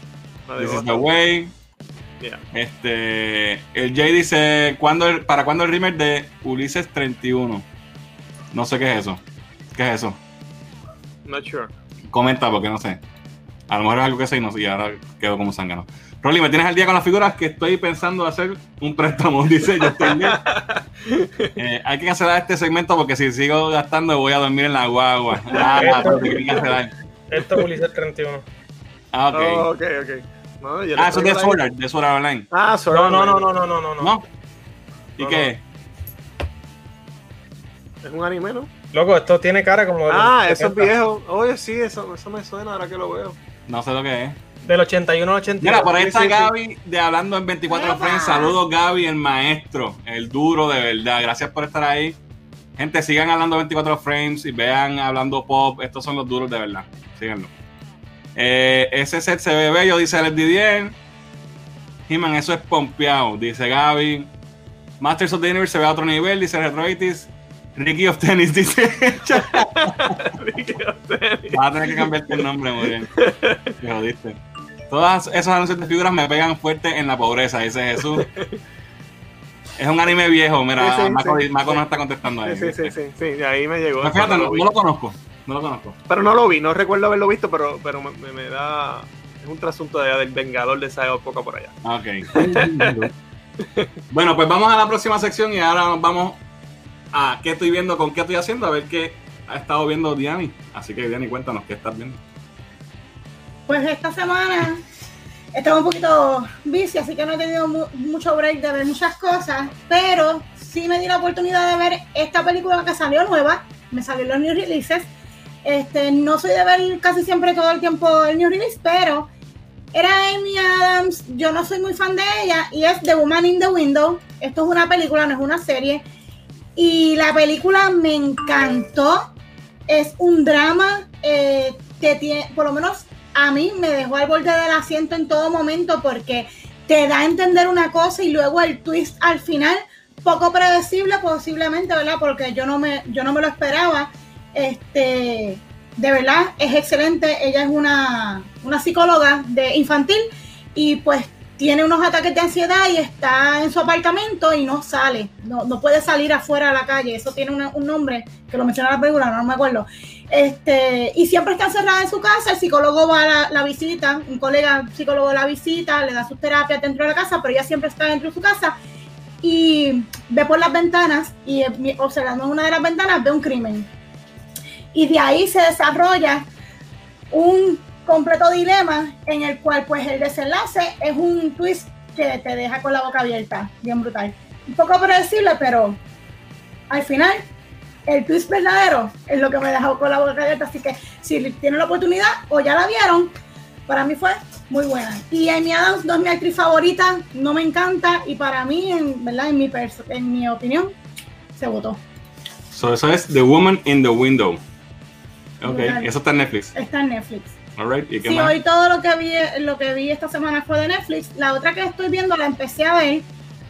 This is the way. yeah. Este, el Jay dice, ¿cuándo el- ¿para cuándo el remake de Ulises 31? No sé qué es eso. ¿Qué es eso? Not sure. Comenta porque no sé. A lo mejor es algo que sé y no sé, y ahora quedo como zángano. Rolly, ¿me tienes al día con las figuras? Que estoy pensando hacer un préstamo, dice yo estoy bien. Eh, hay que cancelar este segmento porque si sigo gastando voy a dormir en la guagua. Ah, Esto-. Esto es Ulises 31. Ah, ok. Oh, ok, ok. No, yo le ah, eso es de Art, de Sword Art Online. Ah, Sword No, Art no, no, Online. no, no, no, no. ¿No? ¿Y No, qué? Es un anime, ¿no? Loco, esto tiene cara como Ah, eso es 70. viejo. Oye, sí, eso, eso me suena ahora que lo veo. No sé lo que es. Del 81 al 82. Mira, por ahí está sí, sí. Gaby de Hablando en 24 ¡Epa! Frames. Saludos, Gaby, el maestro, el duro de verdad. Gracias por estar ahí. Gente, sigan hablando 24 frames y vean hablando pop. Estos son los duros de verdad. Síganlo. Eh, ese set se ve bello, dice el Didier. He-Man, eso es pompeado, dice Gaby. Masters of the Universe se ve a otro nivel, dice Retroitis. Ricky of Tennis, dice. Vas a tener que cambiarte el nombre, muy bien. Te jodiste. Todos esos anuncios de figuras me pegan fuerte en la pobreza, dice Jesús. Es un anime viejo, mira, Sí, sí. Mako no está contestando ahí. Sí, sí, sí, sí, ahí me llegó. Fíjate, no lo conozco. No lo conozco. Pero no lo vi, no recuerdo haberlo visto, pero, pero me, me- me da. Es un trasunto de, del Vengador de esa época por allá. Ah, Ok. bueno, pues vamos a la próxima sección y ahora nos vamos a qué estoy viendo, con qué estoy haciendo, a ver qué ha estado viendo Diani. Así que Diani, cuéntanos qué estás viendo. Pues esta semana estaba un poquito bici, así que no he tenido mucho break de ver muchas cosas, pero sí me di la oportunidad de ver esta película que salió nueva, me salió los new releases. Este, no soy de ver casi siempre todo el tiempo el new release, pero era Amy Adams, yo no soy muy fan de ella, y es The Woman in the Window. Esto es una película, no es una serie. Y la película me encantó. Es un drama eh, que tiene, por lo menos a mí me dejó al borde del asiento en todo momento porque te da a entender una cosa y luego el twist al final, poco predecible posiblemente, ¿verdad? Porque yo no me, yo no me lo esperaba. Este, de verdad, es excelente. Ella es una, una psicóloga de infantil y pues tiene unos ataques de ansiedad y está en su apartamento y no sale, no, no puede salir afuera a la calle, eso tiene un nombre que lo menciona la película, no me acuerdo. Este, y siempre está encerrada en su casa, el psicólogo va a la, la, visita, un colega psicólogo la visita, le da sus terapias dentro de la casa, pero ella siempre está dentro de su casa y ve por las ventanas y observando en una de las ventanas ve un crimen. Y de ahí se desarrolla un completo dilema en el cual pues el desenlace es un twist que te deja con la boca abierta, bien brutal. Un poco predecible, pero al final el twist verdadero es lo que me dejó con la boca abierta, así que si tienen la oportunidad o ya la vieron, para mí fue muy buena. Y Amy Adams no es mi actriz favorita, no me encanta y para mí, en, ¿verdad? En, mi en mi opinión, se votó. So, eso es The Woman in the Window. Ok, eso está en Netflix. Está en Netflix. Alright, ¿y qué sí, hoy todo lo que vi lo que vi esta semana fue de Netflix. La otra que estoy viendo la empecé a ver,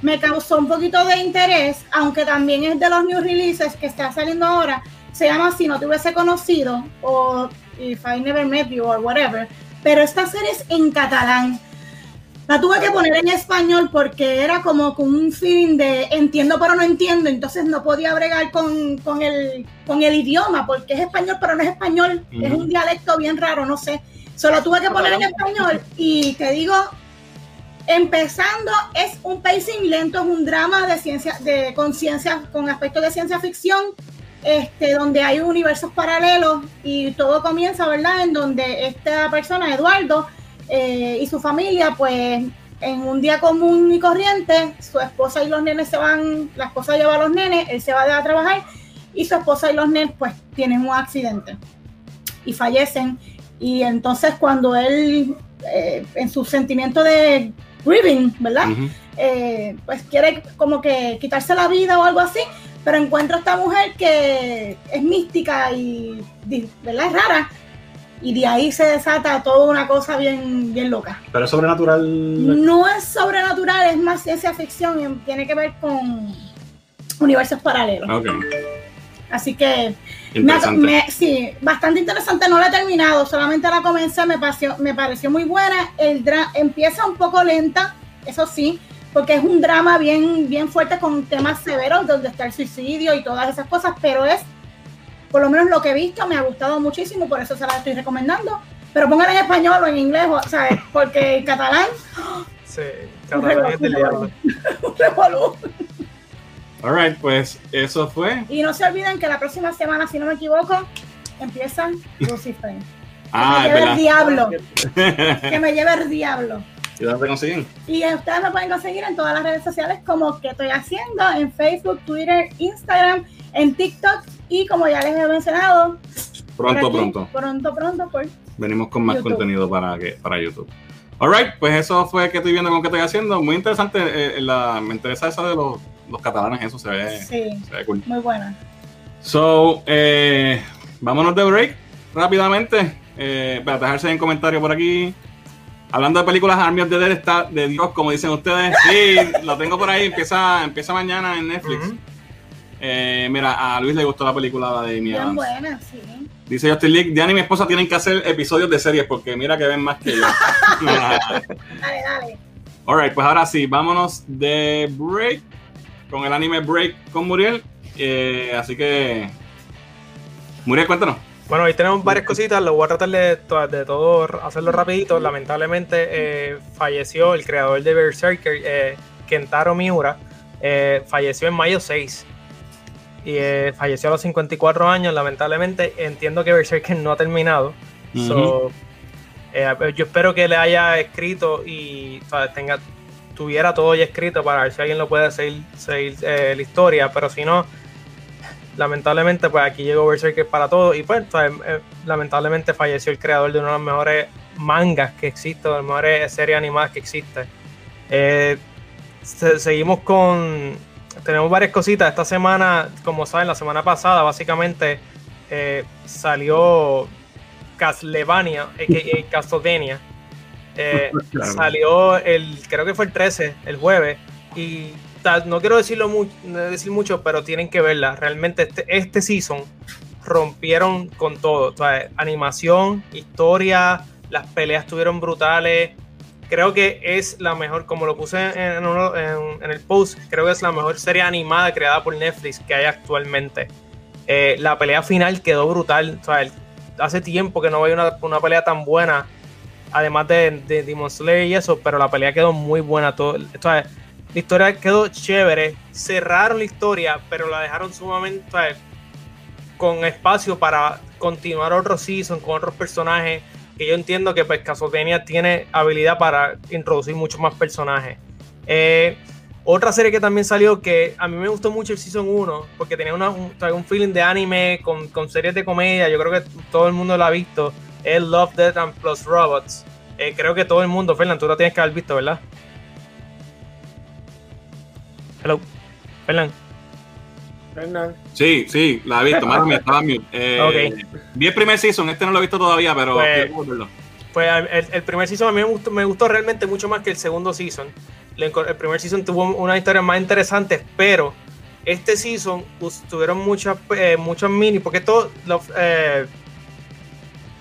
me causó un poquito de interés, aunque también es de los new releases que está saliendo ahora. Se llama Si no te hubiese conocido o If I Never Met You or whatever. Pero esta serie es en catalán. La tuve que poner en español porque era como con un feeling de entiendo pero no entiendo, entonces no podía bregar con, con, el, con el idioma porque es español pero no es español, es un dialecto bien raro, no sé. Solo tuve que poner en español y te digo, empezando es un pacing lento, es un drama de ciencia, de conciencia con aspectos de ciencia ficción, este, donde hay universos paralelos y todo comienza, ¿verdad? En donde esta persona, Eduardo, eh, y su familia, pues en un día común y corriente, su esposa y los nenes se van, la esposa lleva a los nenes, él se va a trabajar y su esposa y los nenes pues tienen un accidente y fallecen. Y entonces cuando él, eh, en su sentimiento de grieving, ¿verdad? Eh, pues quiere como que quitarse la vida o algo así, pero encuentra a esta mujer que es mística y, ¿verdad? Es rara y de ahí se desata toda una cosa bien, bien loca. ¿Pero es sobrenatural? No es sobrenatural, es más ciencia ficción y tiene que ver con universos paralelos. Okay. Así que me, sí, bastante interesante. No la he terminado, solamente la comencé, me pareció, me pareció muy buena. El empieza un poco lenta, eso sí, porque es un drama bien, bien fuerte con temas severos, donde está el suicidio y todas esas cosas, pero es por lo menos lo que he visto me ha gustado muchísimo, por eso se la estoy recomendando. Pero pónganla en español o en inglés, ¿sabes? Porque en catalán. Sí, catalán es del diablo. Alright, pues eso fue. Y no se olviden que la próxima semana, si no me equivoco, empiezan Lucifer. Ah, que me lleve el diablo. que me lleve el diablo. ¿Y dónde te consiguen? Y ustedes me pueden conseguir en todas las redes sociales como que estoy haciendo, en Facebook, Twitter, Instagram, en TikTok y como ya les he mencionado, pronto, pronto. Pronto, pronto, pues. Venimos con más contenido para, que, para YouTube. Alright, pues eso fue que estoy viendo con que estoy haciendo. Muy interesante. Eh, la, me interesa esa de los, los, catalanes, eso se ve, sí, se ve cool. Muy buena. So, eh, vámonos de break rápidamente. Eh, para dejarse en comentario por aquí. Hablando de películas, Army of the Dead está de Dios, como dicen ustedes. Sí, lo tengo por ahí. Empieza, empieza mañana en Netflix. Eh, mira, a Luis le gustó la película de Amy Bien buena, sí. Dice Justin League, Diana y mi esposa tienen que hacer episodios de series porque mira que ven más que yo. dale, dale. Alright, pues ahora sí, vámonos de break con el anime Break con Muriel. Eh, así que, Muriel, cuéntanos. Bueno, hoy tenemos varias cositas, lo voy a tratar de, de todo hacerlo rapidito. Lamentablemente eh, falleció el creador de Berserker, Kentaro Miura, falleció en mayo 6 y eh, falleció a los 54 años, lamentablemente. Entiendo que Berserker no ha terminado. Eh, yo espero que le haya escrito y tenga tuviera todo ya escrito para ver si alguien lo puede seguir, seguir eh, la historia, pero si no, lamentablemente pues aquí llegó Berserker para todo y pues eh, lamentablemente falleció el creador de uno de los mejores mangas que existe, de las mejores series animadas que existe. seguimos con tenemos varias cositas. Esta semana, como saben, la semana pasada básicamente eh, salió Castlevania, a.k.a. Castlevania. Eh, salió el, creo que fue el 13, el jueves. Y no quiero decirlo decir mucho, pero tienen que verla. Realmente este, este season rompieron con todo. animación, historia, las peleas estuvieron brutales creo que es la mejor, como lo puse en, el post, creo que es la mejor serie animada creada por Netflix que hay actualmente. Eh, la pelea final quedó brutal. hace tiempo que no veo una, pelea tan buena, además de, de, Demon Slayer y eso, pero la pelea quedó muy buena. Todo, la historia quedó chévere. Cerraron la historia, pero la dejaron sumamente con espacio para continuar otro season con otros personajes que yo entiendo que pues Castlevania tiene habilidad para introducir muchos más personajes. Eh, otra serie que también salió que a mí me gustó mucho el Season 1 porque tenía un, feeling de anime con, series de comedia, yo creo que todo el mundo lo ha visto, es Love, Death and Plus Robots. Eh, creo que todo el mundo, Fernando, tú lo tienes que haber visto, ¿verdad? Hello, Fernando. Sí, sí, la he visto, madre estaba mute. Eh, Vi el primer season, este no lo he visto todavía, pero pues, pues el, primer season a mí me gustó, me gustó realmente mucho más que el segundo season. El, primer season tuvo una historia más interesante, pero este season pues, tuvieron muchas eh, muchas mini, porque todo eh,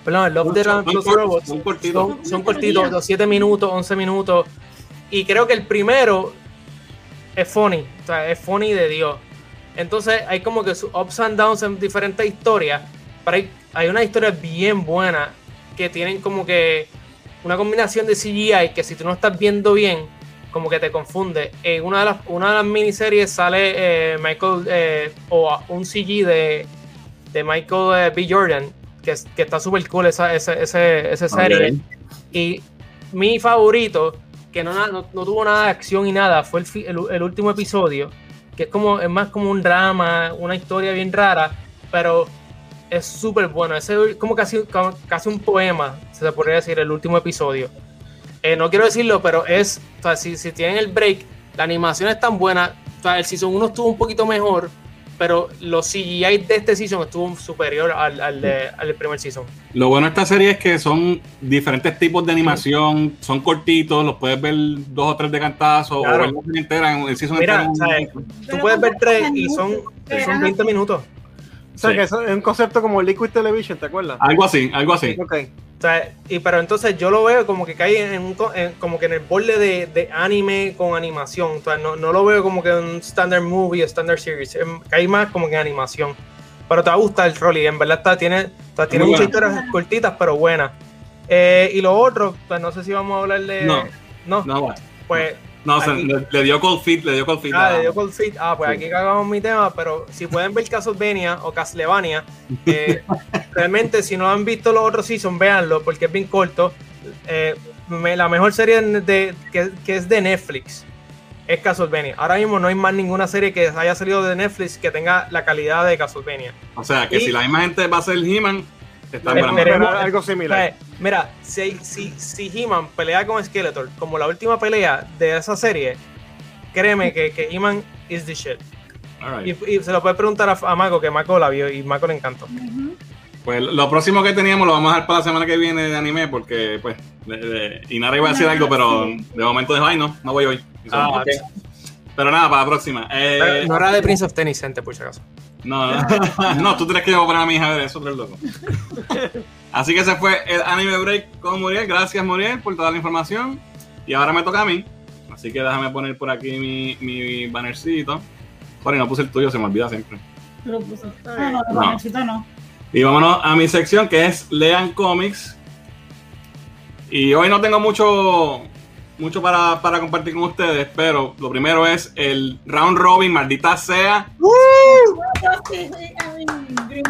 perdón, Love the son, Robots son cortitos, son, cortitos, los 7 minutos, 11 minutos, y creo que el primero es funny, o sea, es funny de Dios. Entonces hay como que sus ups and downs en diferentes historias. Pero hay, hay una historia bien buena que tienen como que una combinación de CGI que si tú no estás viendo bien, como que te confunde. En una de las, una de las miniseries sale eh, Michael eh, o un CG de, de Michael eh, B. Jordan, que, que está súper cool esa, esa, serie. Y mi favorito, que no, no, tuvo nada de acción y nada, fue el, el último episodio que es como es más como un drama, una historia bien rara, pero es súper bueno. Es como casi, casi un poema, se podría decir, el último episodio. Eh, no quiero decirlo, pero es, o si tienen el break, la animación es tan buena, o sea, el Season 1 estuvo un poquito mejor, pero los CGI de este season estuvo superior al, al, primer season. Lo bueno de esta serie es que son diferentes tipos de animación, son cortitos, los puedes ver dos o tres de cantazo o ver entera en el season Mira, tú puedes ver tres y son, son 20 minutos. O sea, que es un concepto como Liquid Television, ¿te acuerdas? Algo así, algo así. Okay. O sea, y, pero entonces yo lo veo como que cae en, un, como que en el borde de, de, anime con animación. O sea, no, no, lo veo como que un standard movie, standard series. Em, cae más como que en animación. Pero te va a gustar el Rolly. En verdad está, tiene, tiene muchas historias cortitas, pero buenas. Eh, y lo otro, pues no sé si vamos a hablar de. No, no, no Pues no, o sea, le, dio cold feet, le dio cold feet. Ah, le dio cold feet. Ah, pues aquí cagamos mi tema, pero si pueden ver Castlevania o Castlevania, eh, realmente si no han visto los otros seasons, véanlo porque es bien corto. Eh, la mejor serie de, que, es de Netflix es Castlevania. Ahora mismo no hay más ninguna serie que haya salido de Netflix que tenga la calidad de Castlevania. O sea, que si la misma gente va a ser He-Man, algo similar. Mira, si, si, si He-Man pelea con Skeletor, como la última pelea de esa serie, créeme que, que He-Man is the shit. Y, se lo puede preguntar a, a, Mako, que Mako la vio y Mako le encantó. Pues lo próximo que teníamos lo vamos a dejar para la semana que viene de anime, porque pues Inara iba a decir algo, pero de momento de ay no, no voy hoy. Ah, pero nada, para la próxima. Eh, no era de Prince of Tennis, gente, por si acaso. No, no, no, tú tienes que poner a mi hija a ver eso, pero loco. Así que ese fue el anime break con Muriel. Gracias, Muriel, por toda la información. Y ahora me toca a mí. Así que déjame poner por aquí mi, mi bannercito. Por no puse el tuyo, se me olvida siempre. Lo puse. Ah, no, el bannercito no. Y vámonos a mi sección que es Lean Comics. Y hoy no tengo mucho mucho para, para, compartir con ustedes, pero lo primero es el round robin, maldita sea.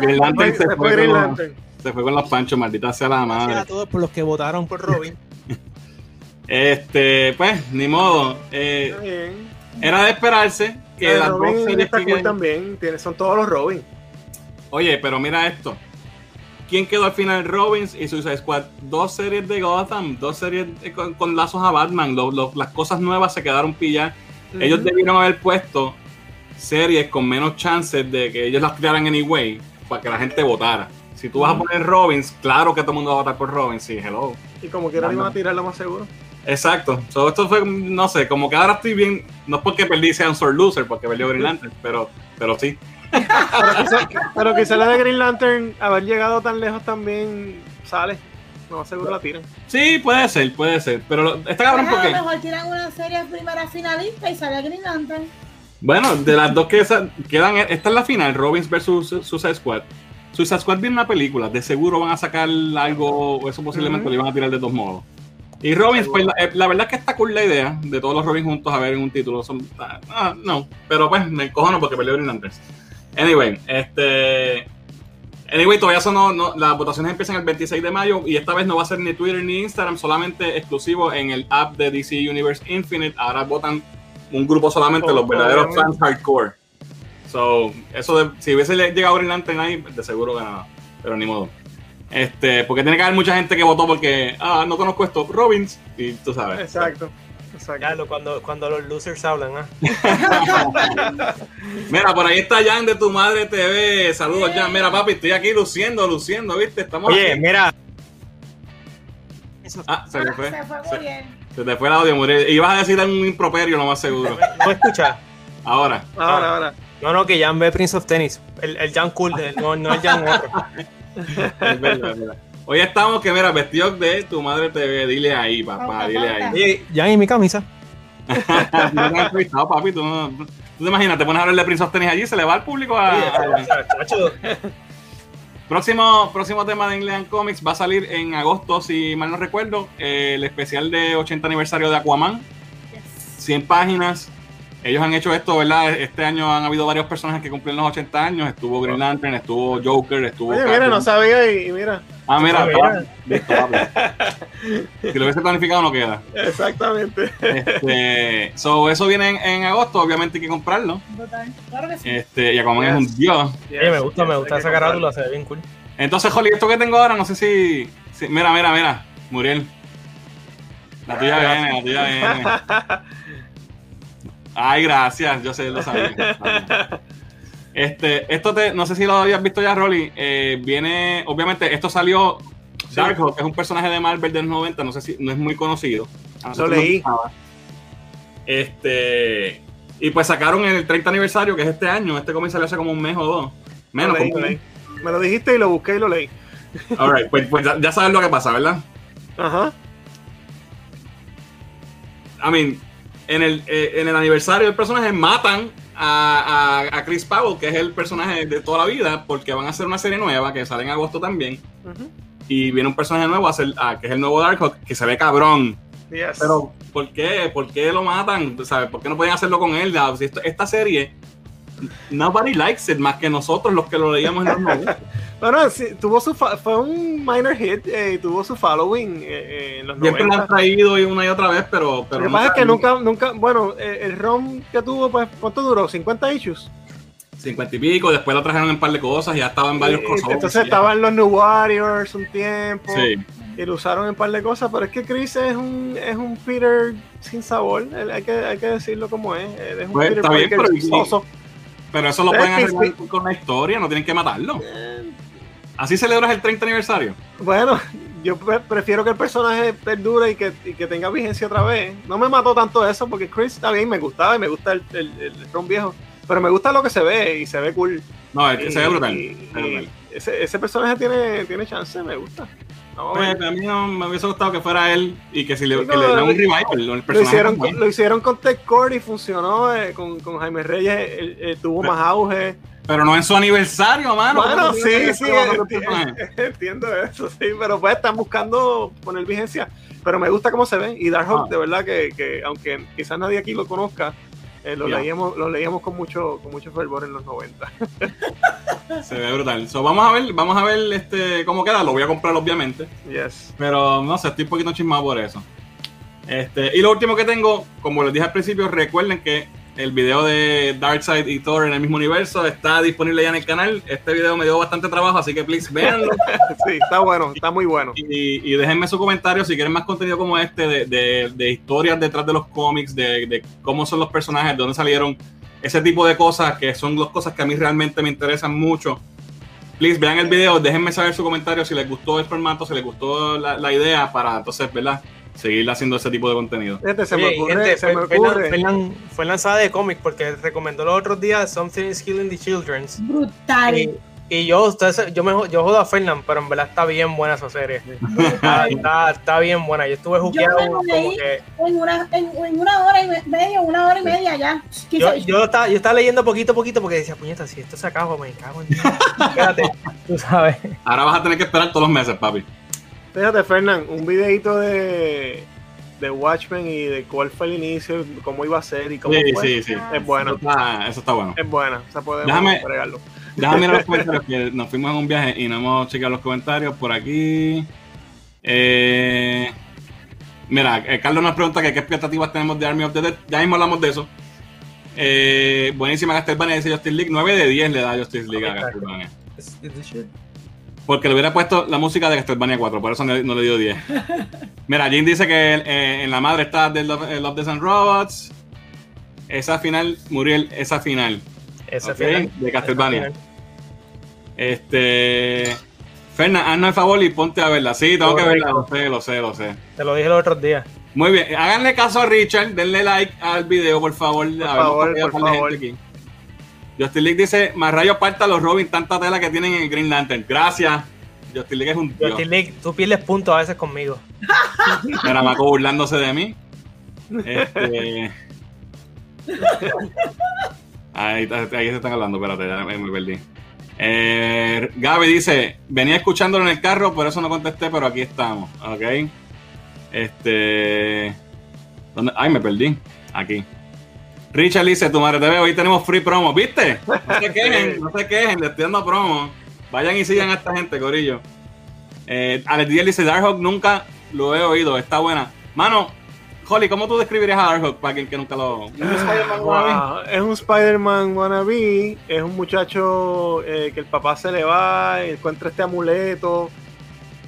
Green Lantern se fue, Se fue con los panchos, maldita sea la madre. Gracias a todos por los que votaron por Robin. Este, pues, ni modo. Eh, Está bien. era de esperarse que las dos Robin cool también. Tiene, son todos los Robin. Oye, pero mira esto. ¿Quién quedó al final? Robins y Suicide Squad. Dos series de Gotham, dos series con, con lazos a Batman. Lo- lo- las cosas nuevas se quedaron pillas. Ellos debieron haber puesto series con menos chances de que ellos las tiraran anyway para que la gente votara. Si tú vas a poner Robins, claro que todo el mundo va a votar por Robins, sí, hello. Y como quiera iban a tirar lo más seguro. Exacto. So, esto fue, no sé, como que ahora estoy bien. No es porque perdí sea un sore loser, porque perdió Green Lantern, pero, pero sí. Pero quizá, pero quizá la de Green Lantern, haber llegado tan lejos también sale. No seguro la tiran. Sí, puede ser, puede ser. Pero lo- está cabrón Pues a porque. lo mejor tiran una serie primera finalista y sale Green Lantern. Bueno, de las dos que quedan, esta es la final, Robins versus Suicide Squad. Suicide Squad viene una película, de seguro van a sacar algo, o eso posiblemente Ujú. lo iban a tirar de dos modos. Y Robins, pues la, eh, la verdad es que está cool la idea de todos los Robins juntos a ver en un título. Son, ah, ah, no, pero pues me cojono porque perdió Green Lantern. Anyway, este. Anyway, todavía eso no, no- las votaciones empiezan el 26 de mayo y esta vez no va a ser ni Twitter ni Instagram, solamente exclusivo en el app de DC Universe Infinite. Ahora votan un grupo solamente, Oh, los verdaderos fans hardcore. So, eso de, si hubiese llegado Green Lantern ahí, de seguro ganaba. Pero ni modo. Este, porque tiene que haber mucha gente que votó porque, ah, no conozco esto, Robins, y tú sabes. Exacto. Exacto. Ya, lo- cuando, cuando los losers hablan, ¿ah? Mira, por ahí está Jan de tu madre TV. Saludos, Jan. Mira, papi, estoy aquí luciendo, luciendo, ¿viste? Estamos Oye, aquí. mira, Ah, se le fue. Se fue Se, Muriel. se te fue el audio, Muriel. Ibas a decir un improperio, lo más seguro. ¿no escuchas? Ahora. Ahora, ahora. No, no, que Jan ve Prince of Tennis. El, el Jan cool, el- no, no el Jan otro. Es verdad, es verdad. Hoy estamos que, mira, vestidos de tu madre TV. Dile ahí, papá, dile ahí. Oye, Jan y mi camisa. no te han entrevistado, papi. Tú, no- tú te imaginas, te pones a hablar de Prince of Tennis allí, se le va al público a. Próximo, próximo tema de England Comics va a salir en agosto, si mal no recuerdo, eh, el especial de 80 aniversario de Aquaman, 100 páginas. Ellos han hecho esto, ¿verdad? Este año han habido varios personajes que cumplen los 80 años. Estuvo Green Lantern, estuvo Joker, estuvo... Oye, mira, no sabía y, mira. Ah, mira, Ah, mira. listo. Si lo hubiese planificado no queda. Exactamente. Este, so, eso viene en, en agosto, obviamente hay que comprarlo. Total. Claro que sí. Este, y Aquaman es un dios. Oye, me gusta, me gusta esa carátula, se ve bien cool. Entonces, Holly, esto que tengo ahora, no sé si. si- mira, mira, mira, Muriel. La tuya viene, la tuya viene. Ay, gracias, yo sé, lo sabía. Este, esto te, no sé si lo habías visto ya, Rolly. eh, viene, obviamente, esto salió. Darkhawk, que es un personaje de Marvel de los 90, no sé si no es muy conocido. Nos leí. Este, y pues sacaron el 30 aniversario, que es este año. Este cómic salió hace como un mes o dos. Menos, Lo leí, como lo leí. Me lo dijiste y lo busqué y lo leí. Alright, pues, pues ya, ya sabes lo que pasa, ¿verdad? Ajá. I mean, en el, eh, en el aniversario del personaje matan a, a- a Chris Powell, que es el personaje de toda la vida, porque van a hacer una serie nueva que sale en agosto también. Y viene un personaje nuevo, a hacer, ah, que es el nuevo Darkhawk, que se ve cabrón. Yes. Pero, ¿por qué? ¿Por qué lo matan? ¿Sabes? ¿Por qué no pueden hacerlo con él? Si esto- esta serie, nobody likes it más que nosotros los que lo leíamos en los 90. Bueno, sí, tuvo su fue un minor hit eh, tuvo su following eh, eh, en los Siempre lo 90. han traído y una y otra vez, pero... pero Lo que pasa es que nunca, nunca, bueno, eh, el ROM que tuvo, pues, ¿cuánto duró? ¿50 issues? 50 y pico, después lo trajeron en un par de cosas, ya estaba en varios Eh, crossovers. Entonces estaban los New Warriors un tiempo Sí. y lo usaron en un par de cosas, pero es que Chris es un, es un Peter sin sabor, hay que, hay que decirlo como es, él es un Pues, Peter está bien, pero y-. Pero eso lo pueden arreglar con la historia, no tienen que matarlo. Así celebras el 30 aniversario. Bueno, yo pre- prefiero que el personaje perdure y que, y que tenga vigencia otra vez. No me mató tanto eso porque Chris está bien, me gustaba y me gusta el, el, el Ron viejo. Pero me gusta lo que se ve y se ve cool. No, es que Y- se ve brutal. y- ese, ese personaje tiene, tiene chance, me gusta. A Pues, mí no me hubiese gustado que fuera él y que si le, Sí, que le dieran un lo- revival. El lo, hicieron, lo hicieron con Ted Cord y funcionó. eh, con, con Jaime Reyes él tuvo más auge. Pero no en su aniversario, mano. Bueno, ¿Cómo sí, sí, personaje? entiendo eso, sí, pero pues están buscando poner vigencia. Pero me gusta cómo se ve. Y Darkhawk, Ah. de verdad que, que aunque quizás nadie aquí lo conozca, Eh, lo, leíamos, lo leíamos con mucho, con mucho fervor en los 90. Se ve brutal. So, vamos a ver, vamos a ver este cómo queda. Lo voy a comprar obviamente. Yes. Pero no sé, estoy un poquito chismado por eso. Este, y lo último que tengo, como les dije al principio, recuerden que el video de Darkseid y Thor en el mismo universo está disponible ya en el canal. Este video me dio bastante trabajo, así que please véanlo. Sí, está bueno, está muy bueno. Y, y déjenme su comentario si quieren más contenido como este, de, de- de historias detrás de los cómics, de, de cómo son los personajes, de dónde salieron, ese tipo de cosas que son las cosas que a mí realmente me interesan mucho. Please vean el video, déjenme saber su comentario si les gustó el formato, si les gustó la, la idea para entonces, ¿verdad? Seguir haciendo ese tipo de contenido. Fíjate, se Oye, me ocurre, gente, se fue, me fue ocurre. fue lan- fue lanzada de cómic porque recomendó los otros días Something is Killing the Children's. Brutal. Y, y yo, ustedes- yo, me, yo jodo a Fernan, pero en verdad está bien buena esa serie. Está, está, está bien buena. Yo estuve jugueado como que. En una, en, en una hora y me- media, una hora y media ya. Yo, yo, estaba, yo estaba leyendo poquito a poquito porque decía, puñeta, si esto se acaba, me cago en Dios". Espérate, tú sabes. Ahora vas a tener que esperar todos los meses, papi. Fíjate, Fernán, un videito de, de Watchmen y de cuál fue el inicio, cómo iba a ser y cómo Sí, fue. sí, sí. Es bueno, Eso está, eso está bueno. es buena. O sea, podemos Déjame- agregarlo. Déjame mirar los comentarios que nos fuimos en un viaje y no hemos chequeado los comentarios por aquí. Eh, mira, eh, Carlos nos pregunta que qué expectativas tenemos de Army of the Dead. Ya mismo hablamos de eso. Eh, buenísima Castlevania, dice Justice League. 9 de 10 le da Justice League a Castlevania. Porque le hubiera puesto la música de Castlevania 4, por eso no, no le dio 10. Mira, Jim dice que eh, en la madre está de Love, eh, Love, Death and Robots. Esa final, Muriel, esa final. Ese Ok, final. de Castlevania. final. Este. Fernan, haznos el favor y ponte a verla. Sí, tengo que verla. Lo sé, lo sé, lo sé. Te lo dije los otros días. Muy bien. Háganle caso a Richard. Denle like al video, por favor. Por A ver, favor, por favor. gente aquí. Justin League dice: Más rayos parta a los Robin, tanta tela que tienen en el Green Lantern. Gracias. Justin League es un dios. Justin League, tú pierdes puntos a veces conmigo. Era Maco burlándose de mí. Este. Ahí, ahí se están hablando, espérate, ya me, me perdí. Eh, Gaby dice: Venía escuchándolo en el carro, por eso no contesté, pero aquí estamos. Ok. Este. ¿dónde? Ay, me perdí. Aquí. Richard dice: Tu madre te veo, hoy tenemos free promo. ¿Viste? No se quejen, no se quejen, le estoy dando promo. Vayan y sigan a esta gente, Corillo. Eh, Alex Díaz dice: Darkhawk nunca lo he oído, está buena. Mano, Holly, ¿cómo tú describirías a Darkhawk para quien que nunca lo. ¿Un Spider-Man wannabe? Es un Spider-Man wannabe, es un muchacho eh, que el papá se le va, encuentra este amuleto.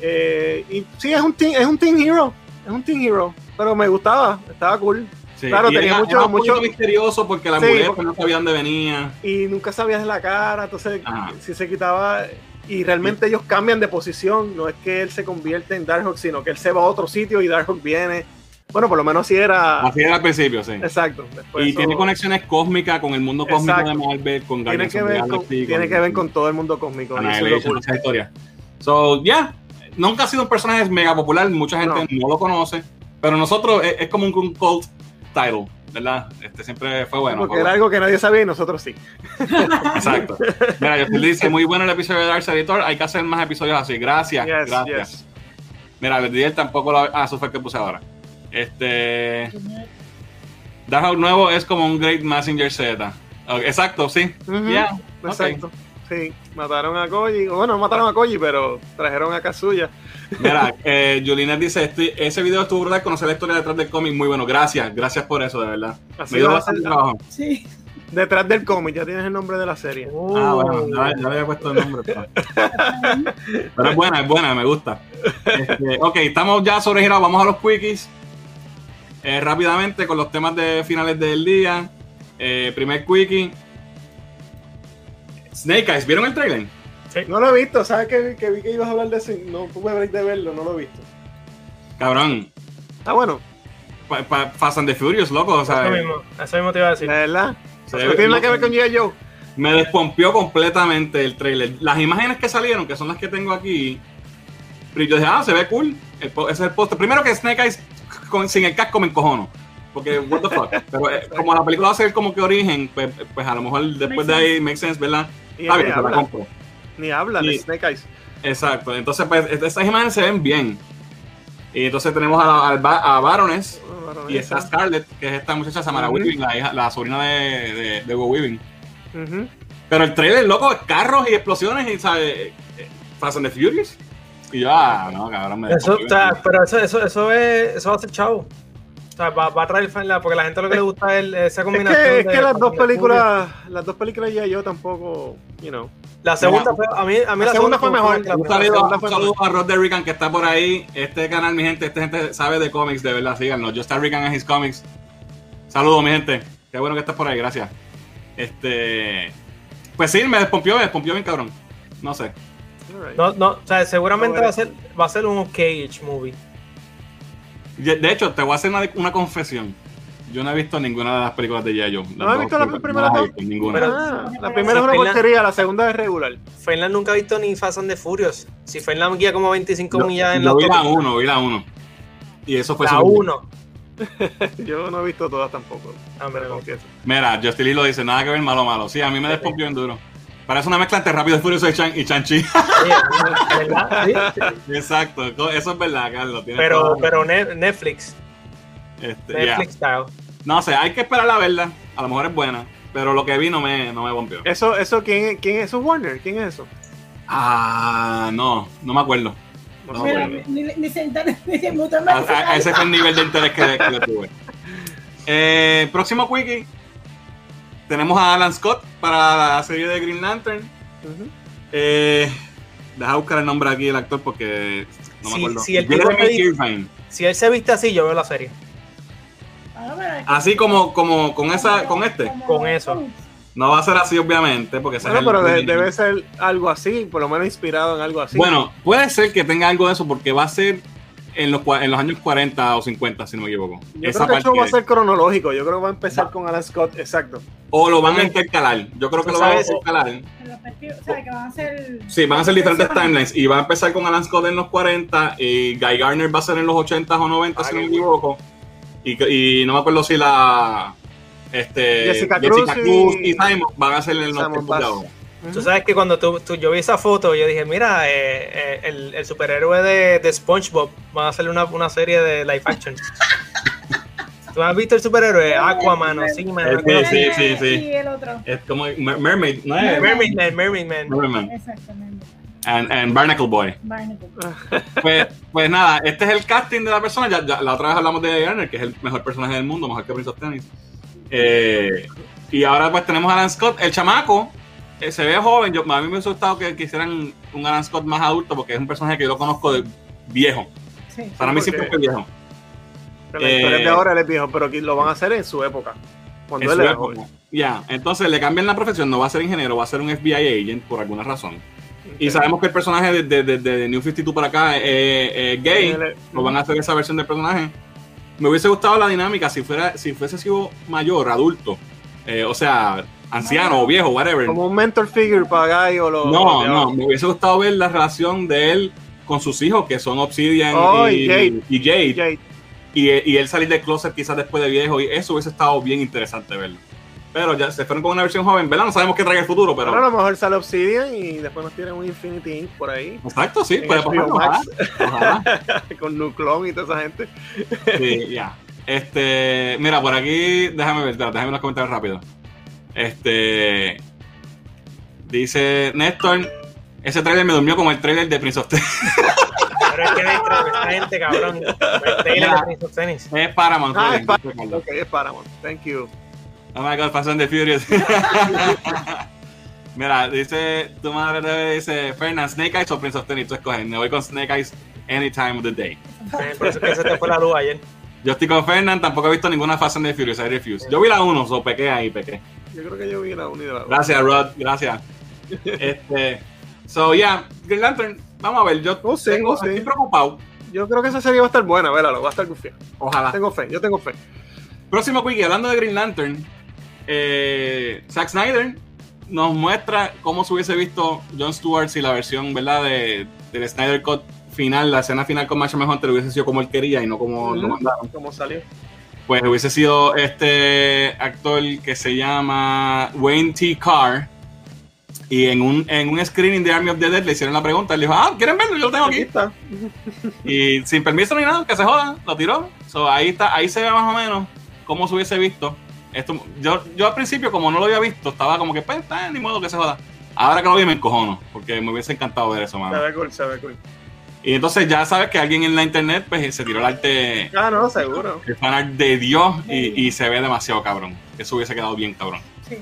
eh, y sí, es un, teen, es un teen hero, es un teen hero, pero me gustaba, estaba cool. Sí, Claro, tenía era- mucho- era un mucho- misterioso porque la Sí, mujer porque- no sabía dónde venía. Y nunca sabías de la cara, entonces Ajá. si se quitaba... Y realmente ellos cambian de posición, no es que él se convierte en Darkhawk, sino que él se va a otro sitio y Darkhawk viene. Bueno, por lo menos sí era... Así era al principio, sí. Exacto. después y eso- tiene conexiones cósmicas con el mundo cósmico Exacto. de Marvel, con tiene que, ver con, Galaxy, tiene que ver con todo el mundo cósmico. y eso esa historia. So, ya, nunca ha sido un personaje mega popular, mucha gente no, lo conoce, pero nosotros es, es como un, un cult title, ¿verdad? Este siempre fue bueno. Porque fue era bueno. algo que nadie sabía y nosotros sí. Exacto. Mira, yo te dice, muy bueno el episodio de Dark Editor, hay que hacer más episodios así. Gracias, Yes, gracias. yes. Mira, el Didier tampoco lo... Ah, eso fue el que puse ahora. Este... Dark nuevo es como un Great Messenger Z. Exacto, sí. Ok. Exacto. Sí, mataron a Koji. Bueno, no mataron a Koji, pero trajeron a Kazuya. Mira, eh, Julinet dice, "Estoy- ese video estuvo brutal, conocer la historia detrás del cómic, muy bueno, gracias, gracias por eso, de verdad. Así Me dio bastante trabajo. Sí. Detrás del cómic, ya tienes el nombre de la serie. Ah, bueno, ya, ya le había puesto el nombre. Pero, pero es buena, es buena, me gusta. Este, ok, estamos ya sobregirados, vamos a los quickies. Eh, rápidamente con los temas de finales del día. Eh, primer quickie. Snake Eyes, ¿vieron el trailer? No lo he visto, ¿sabes que, que vi que ibas a hablar de eso? No tuve break de verlo, no lo he visto. Cabrón, Ah, bueno, pa, pa- Fast and the Furious, loco, o sea, Eso mismo, eso mismo te iba a decir. de verdad. no ve- tiene nada no- que ver con G.I. Joe. Me despompió completamente el trailer. Las imágenes que salieron, que son las que tengo aquí, pero yo dije, ah, se ve cool. El ese es el póster. Primero que Snake Eyes con- sin el casco me encojono. Porque, what the fuck. Pero eh, como la película va a ser como que origen, pues, pues a lo mejor después de ahí makes sense, ¿verdad? Está bien, se la compro. Ni habla de Sí. Snake Eyes. Exacto. Entonces, pues, esas imágenes se ven bien. Y entonces tenemos a, Ba- a Baroness y está. Scarlett, que es esta muchacha Samara Ujú. Weaving, la, hija- la sobrina de, de, de Hugo Weaving. Pero el trailer, loco, carros y explosiones y, ¿sabes? Fast and the Furious. Y yo, ah, no, cabrón, me Eso, o sea, pero eso, eso, eso, es, eso va a ser chavo. O sea, va, va a traer fan, porque la gente lo que le gusta es esa Es combinación. que, es de que las Fast dos and películas, las dos películas ya yo tampoco, you know. La segunda fue, a mí, a mí La segunda fue me gustó mejor. la Un saludo, segunda un fue saludo a Rod de Rican que está por ahí. Este canal, mi gente, esta gente sabe de cómics, de verdad, síganlo. Just Rican en his comics. Saludos, mi gente. Qué bueno que estás por ahí, gracias. Este. Pues sí, me despompió, me despompió bien cabrón. No sé. No, no, o sea, seguramente No, va a ser, va a ser un OK movie. De de hecho, te voy a hacer una, una confesión. Yo no he visto ninguna de las películas de Yayo. ¿No has visto las primeras dos? Ninguna. Pero- Ah, la primera es una Sí, porquería, la segunda es regular. Fernand nunca ha visto ni Fast and the Furious. Si Fernand guía como 25 Yo- millas en yo la vi la autopista. 1, vi la 1. Y eso fue La súper- 1. Yo no he visto todas tampoco. Ah, me pero- confieso. Mira, Justin Lee lo dice, nada que ver malo malo. Sí, a mí me despompió en duro. Parece una mezcla entre Rápido y Furioso y Chan- y Chanchi. ¿verdad? Sí, sí. Exacto, eso es verdad, Carlos. tienes Pero, pero Ne- Netflix, este. Netflix style. No sé, hay que esperar la verdad. A lo mejor es buena, pero lo que vi no me, no me bombeó. Eso, eso, ¿quién, quién es eso? Warner, ¿quién es eso? Ah, no, no me acuerdo. No bueno. ni, ni sentar, ni se mutan A- a- ese fue el nivel de interés que, que le tuve. Eh, próximo quickie. Tenemos a Alan Scott para la serie de Green Lantern. Eh, deja buscar el nombre aquí del actor porque no me Si- acuerdo. si el tipo Jeremy me dice- Irvine. Si él se viste así, yo veo la serie. Así como, como con esa, con este. Con eso. No va a ser así, obviamente, porque Bueno, es pero de- debe ser algo así, por lo menos inspirado en algo así. Bueno, puede ser que tenga algo de eso porque va a ser en los, en los años 40 o 50, si no me equivoco. Yo Esa creo que el va a ser cronológico. Yo creo que va a empezar con Alan Scott, exacto. O lo van a intercalar. Yo creo que lo van a intercalar. O sea, que van a ser. Sí, van a ser diferentes timelines. Y va a empezar con Alan Scott en los 40. Y Guy Garner va a ser en los 80 o 90, ah, si no me equivoco. Y, no me acuerdo si la. Este, Jessica, Cruz, y, Simon van a ser en los 90. Tú sabes que cuando tú, yo vi esa foto, yo dije, mira, eh, eh, el, superhéroe de, de SpongeBob va a hacerle una, una serie de live action. ¿Tú has visto el superhéroe? Aquaman, o sí, man. Sí, sí, sí, sí. El otro. Es como Mermaid, ¿no es? Mermaid Man, Mermaid Man. Mermaid Exactamente. And, and, Barnacle Boy. Pues, pues nada, este es el casting de la persona. Ya, la otra vez hablamos de Garner, que es el mejor personaje del mundo, mejor que Prince of Tennis. Eh, y ahora pues tenemos a Alan Scott, el chamaco, eh, se ve joven. Yo, a mí me hubiese gustado que, hicieran un Alan Scott más adulto, porque es un personaje que yo lo conozco de viejo. Sí. Para mí porque- siempre fue viejo. Pero la Eh, de ahora él es viejo, pero aquí lo van a hacer en su época. Cuando En él era joven. Ya, entonces le cambian la profesión, no va a ser ingeniero, va a ser un FBI agent por alguna razón. Y sabemos que el personaje de, de, de- de New 52 para acá es es gay. No van a hacer esa versión del personaje. Me hubiese gustado la dinámica si fuera si fuese sido mayor, adulto, eh, o sea, anciano o viejo, whatever. Como un mentor figure para Guy o los. No, no, me hubiese gustado ver la relación de él con sus hijos, que son Obsidian Oh, y, y Jade. y Jade, Jade. y, él salir del closet quizás después de viejo, y eso hubiese estado bien interesante verlo. Pero ya se fueron con una versión joven, ¿verdad? No sabemos qué trae el futuro, pero. Ahora a lo mejor sale Obsidian y después nos tienen un Infinity Inc. por ahí. Exacto, sí, puede pasar. Ojalá, ojalá. con Nuclon y toda esa gente. Sí, ya. Este, mira, por aquí, déjame ver, déjame los comentarios rápido. Este, dice Néstor, ese trailer me durmió como el trailer de Prince of Tennis. Pero es que dentro de esta gente, cabrón. El trailer de Prince of Tennis. es Paramount. Ah, es. Ok, es Paramount. Thank you. Oh my god, Fast and the Furious. Mira, dice, tu madre dice, Fernand, Snake Eyes o Prince of Tennis, tú escoges. Me voy con Snake Eyes any time of the day. Eh, Por eso que se te fue la luz ayer. Yo estoy con Fernand, tampoco he visto ninguna Fast and the Furious, I refuse. Yo vi la 1, so pequé ahí, pequé. Yo creo que yo vi la unidad. Gracias, Rod, gracias. Este, so, yeah, Green Lantern, vamos a ver, yo Oh, sí, tengo- oh, sí. estoy preocupado. Yo creo que esa serie va a estar buena, vélalo, va a estar gufia. Ojalá. Tengo fe, yo tengo fe. Próximo quickie, hablando de Green Lantern, eh, Zack Snyder nos muestra cómo se hubiese visto John Stewart si la versión, ¿verdad? De, del Snyder Cut final, la escena final con Marshall Hunter hubiese sido como él quería y no como lo mandaron. ¿Cómo salió? Pues hubiese sido este actor que se llama Wayne T. Carr Y en un, en un screening de Army of the Dead le hicieron la pregunta. Él dijo, ah, ¿quieren verlo? Yo lo tengo Aquí está. Y sin permiso ni nada, que se jodan, lo tiró. So, ahí está, ahí se ve más o menos cómo se hubiese visto. Esto, yo, yo al principio, como no lo había visto, estaba como que, pues, está, ni modo que se joda. Ahora que lo vi me encojono, porque me hubiese encantado ver eso, Se mano. ve cool, se ve cool. Y entonces ya sabes que alguien en la internet pues se tiró el arte, Ah, no, seguro. el fanart de Dios y, y se ve demasiado cabrón. Eso hubiese quedado bien cabrón. Sí.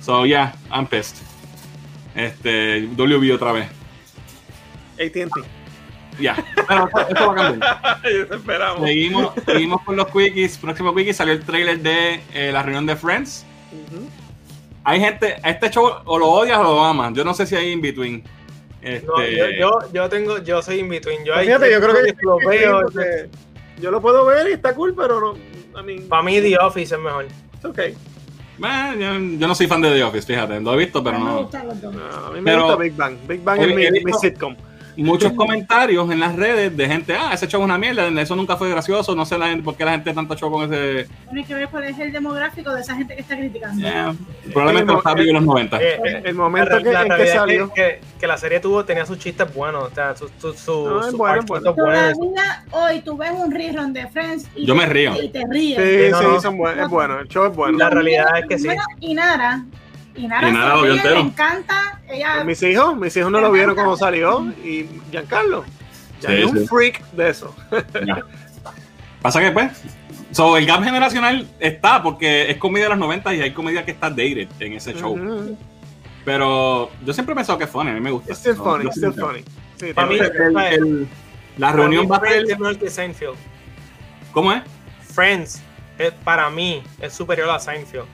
So, yeah, I'm pissed. Este, WB otra vez. AT&T. Ya, eso- eso va a cambiar. Esperamos. Seguimos, seguimos con los quickies. Próximo quickie salió el trailer de eh, la reunión de Friends. Hay gente, este show o lo odias o lo amas. Yo no sé si hay in between. Este, No, yo, yo, yo tengo, yo soy in between. Yo, Pues fíjate, yo creo que lo veo. porque yo lo puedo ver y está cool, pero no. I mean, Para mí The Office es mejor. it's okay. eh, yo, yo no soy fan de The Office, fíjate. Lo he visto, pero No me no. a mí me Pero- gusta Big Bang. Big Bang es mi, sitcom. Muchos comentarios en las redes de gente, ah, ese show es una mierda, eso nunca fue gracioso, no sé la gente, por qué la gente tanto show con ese... Tienes que ver cuál es el demográfico de esa gente que está criticando. Yeah, probablemente los Happy de los 90. Eh, eh, El momento la, que, la en que salió. que, que, la serie tuvo, tenía sus chistes buenos. O sea, sus su, su, No, es sus bueno, bueno. buenos. Todavía hoy tú ves un rerun de Friends y Yo me río. Y te ríes. Sí, no, sí, no. son buen- es bueno. El show es bueno. La realidad es que sí. Bueno, Y Nara. Y Nara, Y lo vio ríe, entero. me encanta. Ella, Mis hijos, mis hijos no lo vieron cuando salió. Y Giancarlo. Ya Sí, es un freak de eso. Ya. Pasa que pues, so, el gap generacional está porque es comedia de los 90 y hay comedia que está dated en ese show. Pero yo siempre he pensado que es funny, a mí me gusta. It's still funny, yo still funny. Sí, Para mí, tiene- El- el- la reunión va a ser. es mejor que Seinfeld. ¿Cómo es? Friends, para mí, es superior a Seinfeld.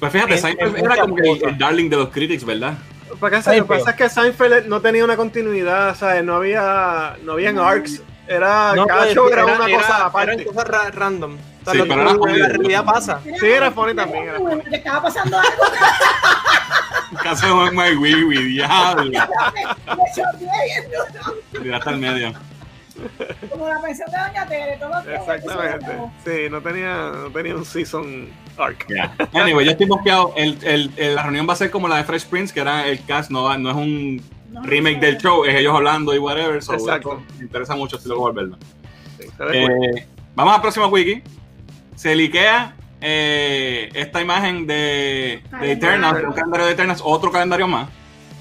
Pues fíjate, Seinfeld era como que el, el darling de los critics, ¿verdad? Lo que pasa- lo que Seinfeld. pasa es que Seinfeld no tenía una continuidad, ¿sabes? No había, no habían arcs. Era, No, cada pues, show era, una era- cosa Eran aparte. cosas ra- random. O sea, Sí, pero en funny. la realidad pasa. Sí, era funny también, era funny. Estaba pasando algo. Caso de My Wee, diablo. me choqué bien duro. Tiraste al medio. Como la pensión de Doña Tere. Todo lo que- Exactamente. Sí, no tenía, no tenía un season arc. Yeah. Anyway, yo estoy boqueado. El, el- el- la reunión va a ser como la de Fresh Prince, que era el cast, no, no es un No, remake no, del show, es ellos hablando y whatever. So, Exacto. Me interesa mucho si luego volverlo. Sí. Eh, vamos al próximo wiki. Se liquea eh, esta imagen de, de. Eternals, un calendario de Eternals, otro calendario más.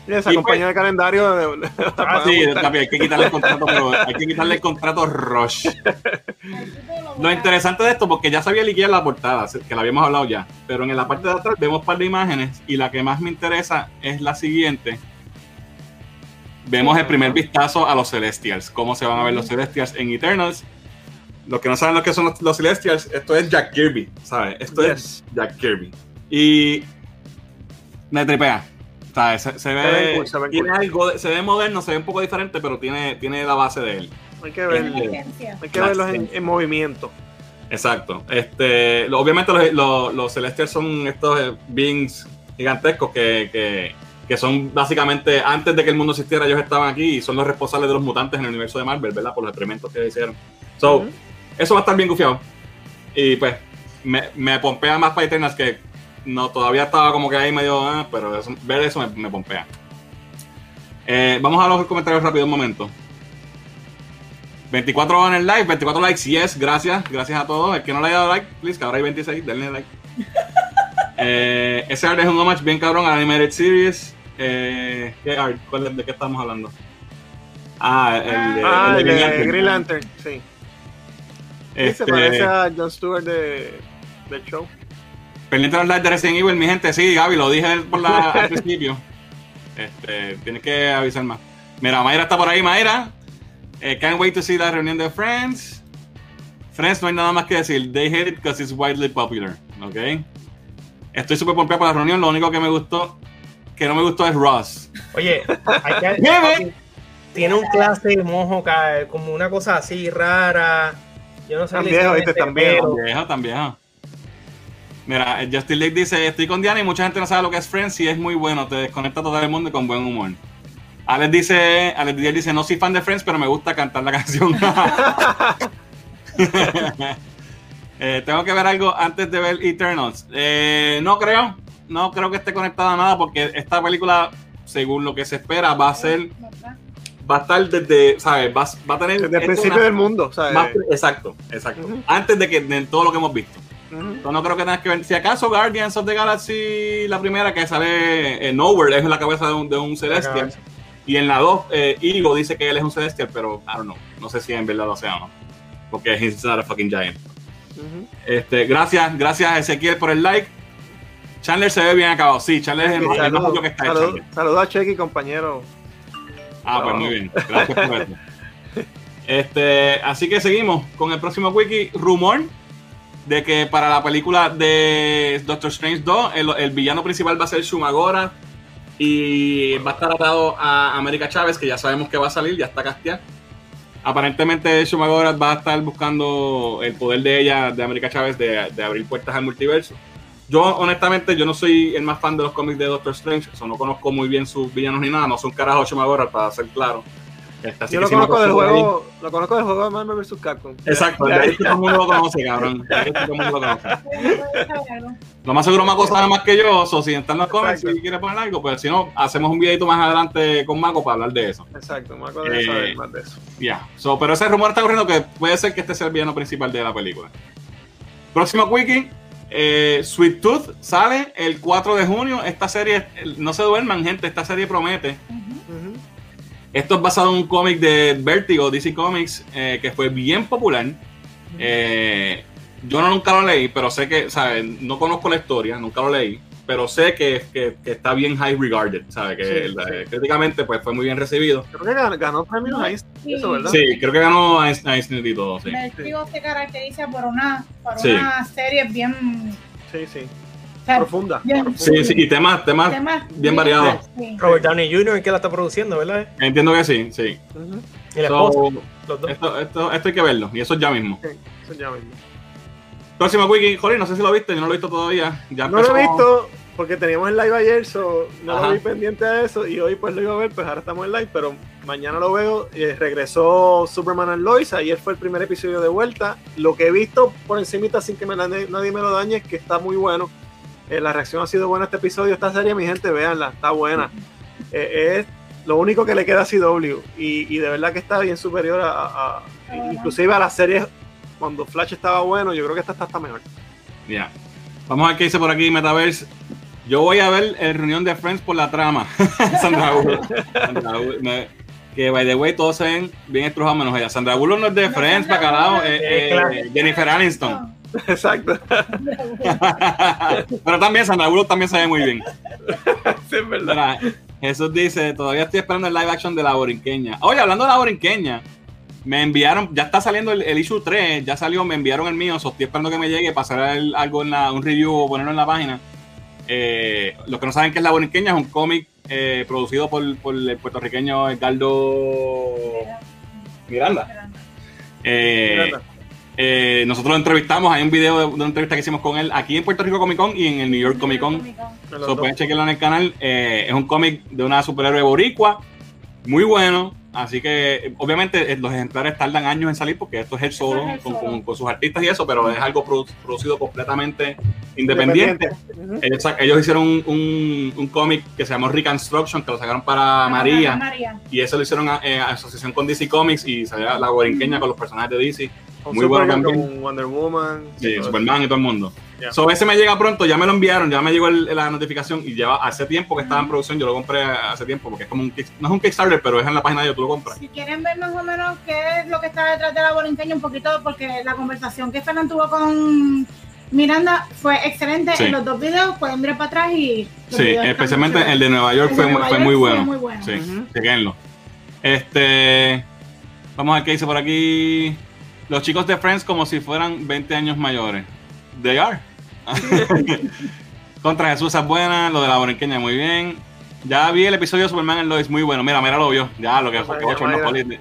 Esa y compañía de calendario. de- de- Ah, sí, hay que quitarle el contrato, pero hay que quitarle el contrato Rush. lo interesante de esto, porque ya sabía liquear la portada, que la habíamos hablado ya, pero en la parte de atrás vemos un par de imágenes y la que más me interesa es la siguiente. Vemos el primer vistazo a los Celestials, cómo se van a ver los Celestials en Eternals. Los que no saben lo que son los, los Celestials, esto es Jack Kirby, ¿sabes? Esto Yes. es Jack Kirby. Y me tripea. Se, ve, cool, se ven tiene cool. algo se ve moderno, se ve un poco diferente, pero tiene, tiene la base de él. Hay que, ver, Esencia. hay que verlos en, en movimiento. Exacto. Este, lo- obviamente los, los, los Celestials son estos eh, beings gigantescos que, que, que son básicamente, antes de que el mundo existiera, ellos estaban aquí y son los responsables de los mutantes en el universo de Marvel, ¿verdad? Por los experimentos que hicieron. So, eso va a estar bien gufiado. Y pues, me, me pompea más para Eternals que no, todavía estaba como que ahí medio, ah, pero eso- ver eso me, me pompea. Eh, vamos a los comentarios rápido un momento. 24 en el live, 24 likes, yes, gracias, gracias a todos. El que no le haya dado like, please, que ahora hay 26, denle like. eh, ese art es un homage bien cabrón a Animated Series. Eh, ¿Qué art? ¿Cuál es- ¿De qué estamos hablando? Ah, el de, Ah, el el de de Green Lantern. Green Lantern, sí. Sí, Este, se parece a Jon Stewart de, del show. Pendiente de los likes de Resident Evil, mi gente, sí, Gaby, lo dije por la, al principio. Este, tienes que avisar más. Mira, Mayra está por ahí, Mayra. Eh, can't wait to see la reunión de Friends. Friends, no hay nada más que decir. They hate it because it's widely popular. ¿Ok? Estoy súper pompeado por la reunión. Lo único que me gustó, que no me gustó es Ross. Oye, hay que- tiene un clase de mojo como una cosa así rara. Yo no sé. Tan viejo, ¿viste? este Tan viejo. Tan tan. Mira, eh, Justin Lake dice: Estoy con Diana y mucha gente no sabe lo que es Friends y es muy bueno. Te desconecta todo el mundo y con buen humor. Alex dice: Alex Díaz dice: No soy fan de Friends, pero me gusta cantar la canción. Eh, tengo que ver algo antes de ver Eternals. Eh, no creo. No creo que esté conectada a nada porque esta película según lo que se espera, va a ser, va a estar desde, ¿sabes? Va, va a tener... Desde el principio una- del mundo, ¿sabes? más- exacto, exacto. Antes de que de todo lo que hemos visto. Entonces, no creo que tengas que ver. Si acaso Guardians of the Galaxy, la primera que sale en Nowhere, es la cabeza de un, de un Celestial. Y en la 2, eh, dice que él es un Celestial, pero I don't know. No sé si en verdad lo sea o no. Porque he's not a fucking giant. Este, gracias, gracias Ezequiel por el like. Chandler se ve bien acabado. Sí, Chandler es el más, que está saludos- a Chequi, compañero. Ah, pues muy bien. Gracias por. Este, así que seguimos con el próximo wiki. Rumor de que para la película de Doctor Strange 2, el, el villano principal va a ser Shumagora y va a estar atado a América Chávez, que ya sabemos que va a salir, ya está casteada. Aparentemente Shumagora va a estar buscando el poder de ella, de América Chávez, de, de abrir puertas al multiverso. Yo, honestamente, yo no soy el más fan de los cómics de Doctor Strange, eso no conozco muy bien sus villanos ni nada, no son carajo Shumagora, para ser claro. Así Yo lo si conozco del juego, lo conozco del juego de Marvel vs. Capcom. Exacto, de ahí que todo el mundo lo conoce, cabrón. De ahí que todo el mundo lo conoce. Lo más seguro Mako sabe más que yo, o si está en los cómics y quiere poner algo, pues si no, hacemos un videito más adelante con Mako para hablar de eso. Exacto, me acuerdo de Eh, saber más de eso. Ya, So, pero ese rumor está corriendo que puede ser que este sea el villano principal de la película. Próximo wiki, eh, Sweet Tooth sale el 4 de junio. Esta serie, no se duerman gente, esta serie promete. Esto es basado en un cómic de Vertigo, DC Comics, eh, que fue bien popular. Eh, yo no nunca lo leí, pero sé que, ¿sabes? No conozco la historia, nunca lo leí, pero sé que, que- que está bien high regarded, ¿sabes? Que Sí, la- sí. críticamente pues fue muy bien recibido. Creo que ganó, ganó premios ahí, Sí. eso, ¿verdad? Sí, creo que ganó a Einstein y todo, sí. Vertigo se caracteriza por una, por Sí. una serie bien, Sí, sí. Sea, Profunda. bien- profunda. Sí, sí, y temas, temas, temas bien variados. sí. Robert Downey Jr. que la está produciendo, ¿verdad? entiendo que sí, sí. Ujú. Y la So, esposa, los dos. esto, esto, esto hay que verlo, y eso ya mismo. Sí, eso ya mismo. Próximo wiki, Jolín, no sé si lo viste, yo no lo he visto todavía. Ya No lo he visto porque teníamos el live ayer, so no Ajá. lo vi pendiente de eso y hoy pues lo iba a ver, pues ahora estamos en live, pero mañana lo veo. Eh, regresó Superman and Lois, ayer fue el primer episodio de vuelta. Lo que he visto por encimita sin que me la- nadie me lo dañe es que está muy bueno. Eh, la reacción ha sido buena a este episodio, esta serie, mi gente, véanla, está buena. Eh, es lo único que le queda a CW y, y de verdad que está bien superior a, a- a- inclusive a las series cuando Flash estaba bueno, yo creo que esta está hasta mejor. Ya. Vamos a ver qué dice por aquí Metaverse. Yo voy a ver el reunión de Friends por la trama. Sandra Bullock. Sandra Bullock, me- que, by the way, todos se ven bien estrujados menos ella. Sandra Bullock no es de Friends, bacalao. Eh, eh, claro. Jennifer Aniston. Exacto, Pero también Sandra Bullock también se ve muy bien. sí, es verdad. Mira, Jesús dice, todavía estoy esperando el live action de la borinqueña. Oye, hablando de la borinqueña, me enviaron, ya está saliendo el, el issue 3, ya salió, me enviaron el mío, so estoy esperando que me llegue para hacer el- algo en la, un review o ponerlo en la página. Eh, los que no saben qué es la borinqueña es un cómic eh, producido por, por el puertorriqueño Edgardo Miranda. Eh, Miranda. Eh, nosotros lo entrevistamos, hay un video de, de una entrevista que hicimos con él aquí en Puerto Rico Comic Con y en el New York Comic Con. Me los So, pueden chequearlo en el canal. Eh, es un cómic de una superhéroe boricua. Muy bueno. Así que, obviamente, eh, los ejemplares tardan años en salir porque esto es el solo, es él con, solo. con- con sus artistas y eso, pero es algo produ- producido completamente independiente. Ujú. Ellos, hicieron un, un- un cómic que se llamó Reconstruction, que lo sacaron para María. María. Y eso lo hicieron a asociación con DC Comics y salía la borinqueña con los personajes de DC. Con Muy bueno también. Con Wonder Woman. Sí, Superman y todo el mundo. Ya. So, ese me llega pronto, ya me lo enviaron, ya me llegó el- la notificación y lleva hace tiempo que estaba en producción, yo lo compré hace tiempo porque es como un no es un Kickstarter, pero es en la página de tú lo compras. Si quieren ver más o menos qué es lo que está detrás de la borinqueña, un poquito, porque la conversación que Fernando tuvo con Miranda fue excelente Sí. en los dos videos, pueden ver para atrás y... Sí, especialmente muy el de Nueva York fue, de mu- Nueva fue York muy fue bueno. muy bueno. Sí, chequenlo. Este, vamos a ver qué dice por aquí. Los chicos de Friends como si fueran 20 años mayores. They are. Contra Jesús es buena, lo de la borinqueña muy bien. Ya vi el episodio de Superman en Lois, muy bueno. Mira, mira lo vio. Ya, lo que Pues, fue.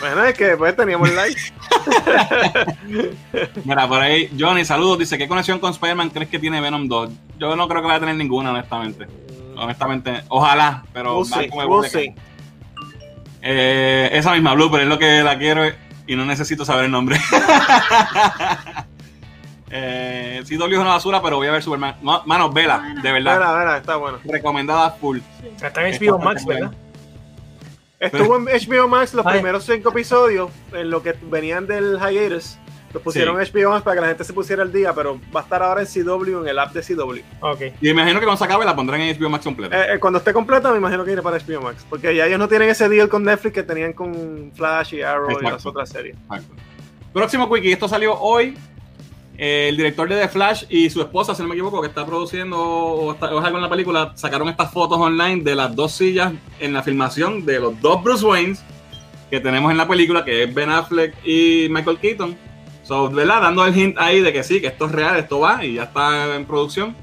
Bueno, es que después teníamos el like. Mira, por ahí, Johnny, saludos. Dice, ¿qué conexión con Spider-Man crees que tiene Venom 2? Yo no creo que vaya a tener ninguna, honestamente. Honestamente, ojalá, pero We'll see. Eh, esa misma Blue, pero es lo que la quiero y no necesito saber el nombre. Eh, CW es una basura, pero voy a ver Superman. Ma- Mano, vela, de verdad. Mira, mira, está bueno. Recomendada full. Está en HBO Max, ¿verdad? Estuvo en HBO Max los Ay. primeros cinco episodios, en lo que venían del hiatus. Los pusieron en HBO Max para que la gente se pusiera al día, pero va a estar ahora en CW, en el app de CW. Ok. Y imagino que cuando se acabe la pondrán en HBO Max completa. Eh, eh, cuando esté completa, me imagino que iré para HBO Max. Porque ya ellos no tienen ese deal con Netflix que tenían con Flash y Arrow y las otras series. Exacto. Próximo quickie, esto salió hoy. Eh, el director de The Flash y su esposa, si no me equivoco, que está produciendo o, está- o es algo en la película, sacaron estas fotos online de las dos sillas en la filmación de los dos Bruce Waynes que tenemos en la película, que es Ben Affleck y Michael Keaton. So, ¿verdad? Dando el hint ahí de que sí, que esto es real, esto va y ya está en producción.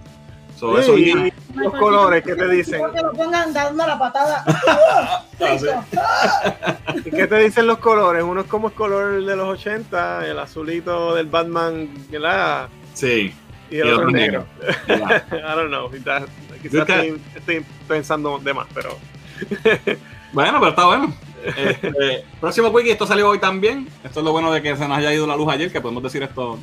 So, eso Sí, viene. y los colores, ¿qué te dicen? Que lo pongan dando la patada. ¿Y qué te dicen los colores? Uno es como el color de los 80, el azulito del Batman, ¿verdad? Sí. Y el, otro es negro. Ya. I don't know. Quizás, estoy, estoy pensando de más, pero. Bueno, pero está bueno. Este, próximo wiki, esto salió hoy también. Esto es lo bueno de que se nos haya ido la luz ayer, que podemos decir esto.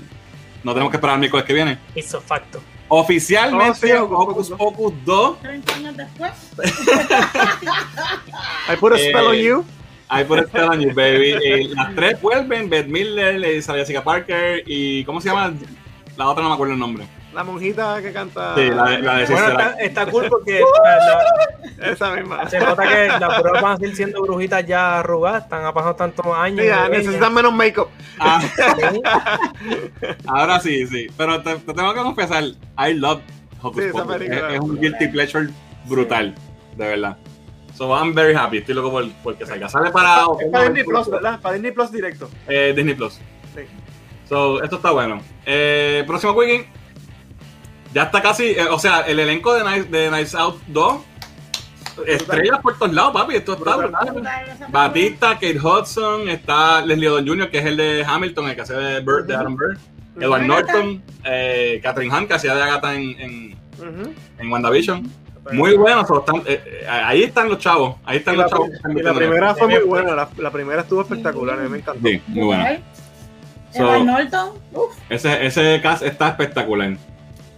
No tenemos que esperar el miércoles que viene. Hizo facto. Oficialmente, Oh, sí, Hocus Hocus Pocus Pocus 2. 30 años después. I put a Eh, spell on you. Ahí por este año, baby. Eh, las tres vuelven: Beth Miller, eh, Sarah Jessica Parker y. ¿Cómo se llama? La otra no me acuerdo el nombre. La monjita que canta. Sí, la, de- la de Bueno, está, cool porque la- Esa misma. se nota que las pruebas van a seguir siendo brujitas ya arrugadas, están ha pasado tantos años. Ellas. necesitan menos make-up. Ah, ahora sí, sí. Pero te, te tengo que confesar: I love Hocus Sí, Pocus. Es un guilty pleasure brutal, de verdad. So I'm very happy. Estoy loco por, por que salga. Sale para. Es para Disney Plus, ¿verdad? Para Disney Plus directo. Eh, Disney Plus. Sí. So, esto está bueno. Eh, próximo weekend. Ya está casi. eh, o sea, el elenco de Nice, de Nice Out 2. Estrellas por todos lados, papi. Esto está Brutal. brutal. Batista, Kate Hudson, está Leslie Odom Jr., que es el de Hamilton, el que hace de Bird, de Adam Bird. Edward. Norton, eh, Catherine Hahn, que hacía de Agatha en, en, WandaVision. Muy bueno, so, están- eh, eh, ahí están los chavos. Ahí están Y los la, chavos. y la primera fue muy buena. La, la primera estuvo espectacular. A mí me encantó. Sí, muy buena. So- Edward Norton. Uf. Ese, ese cast está espectacular.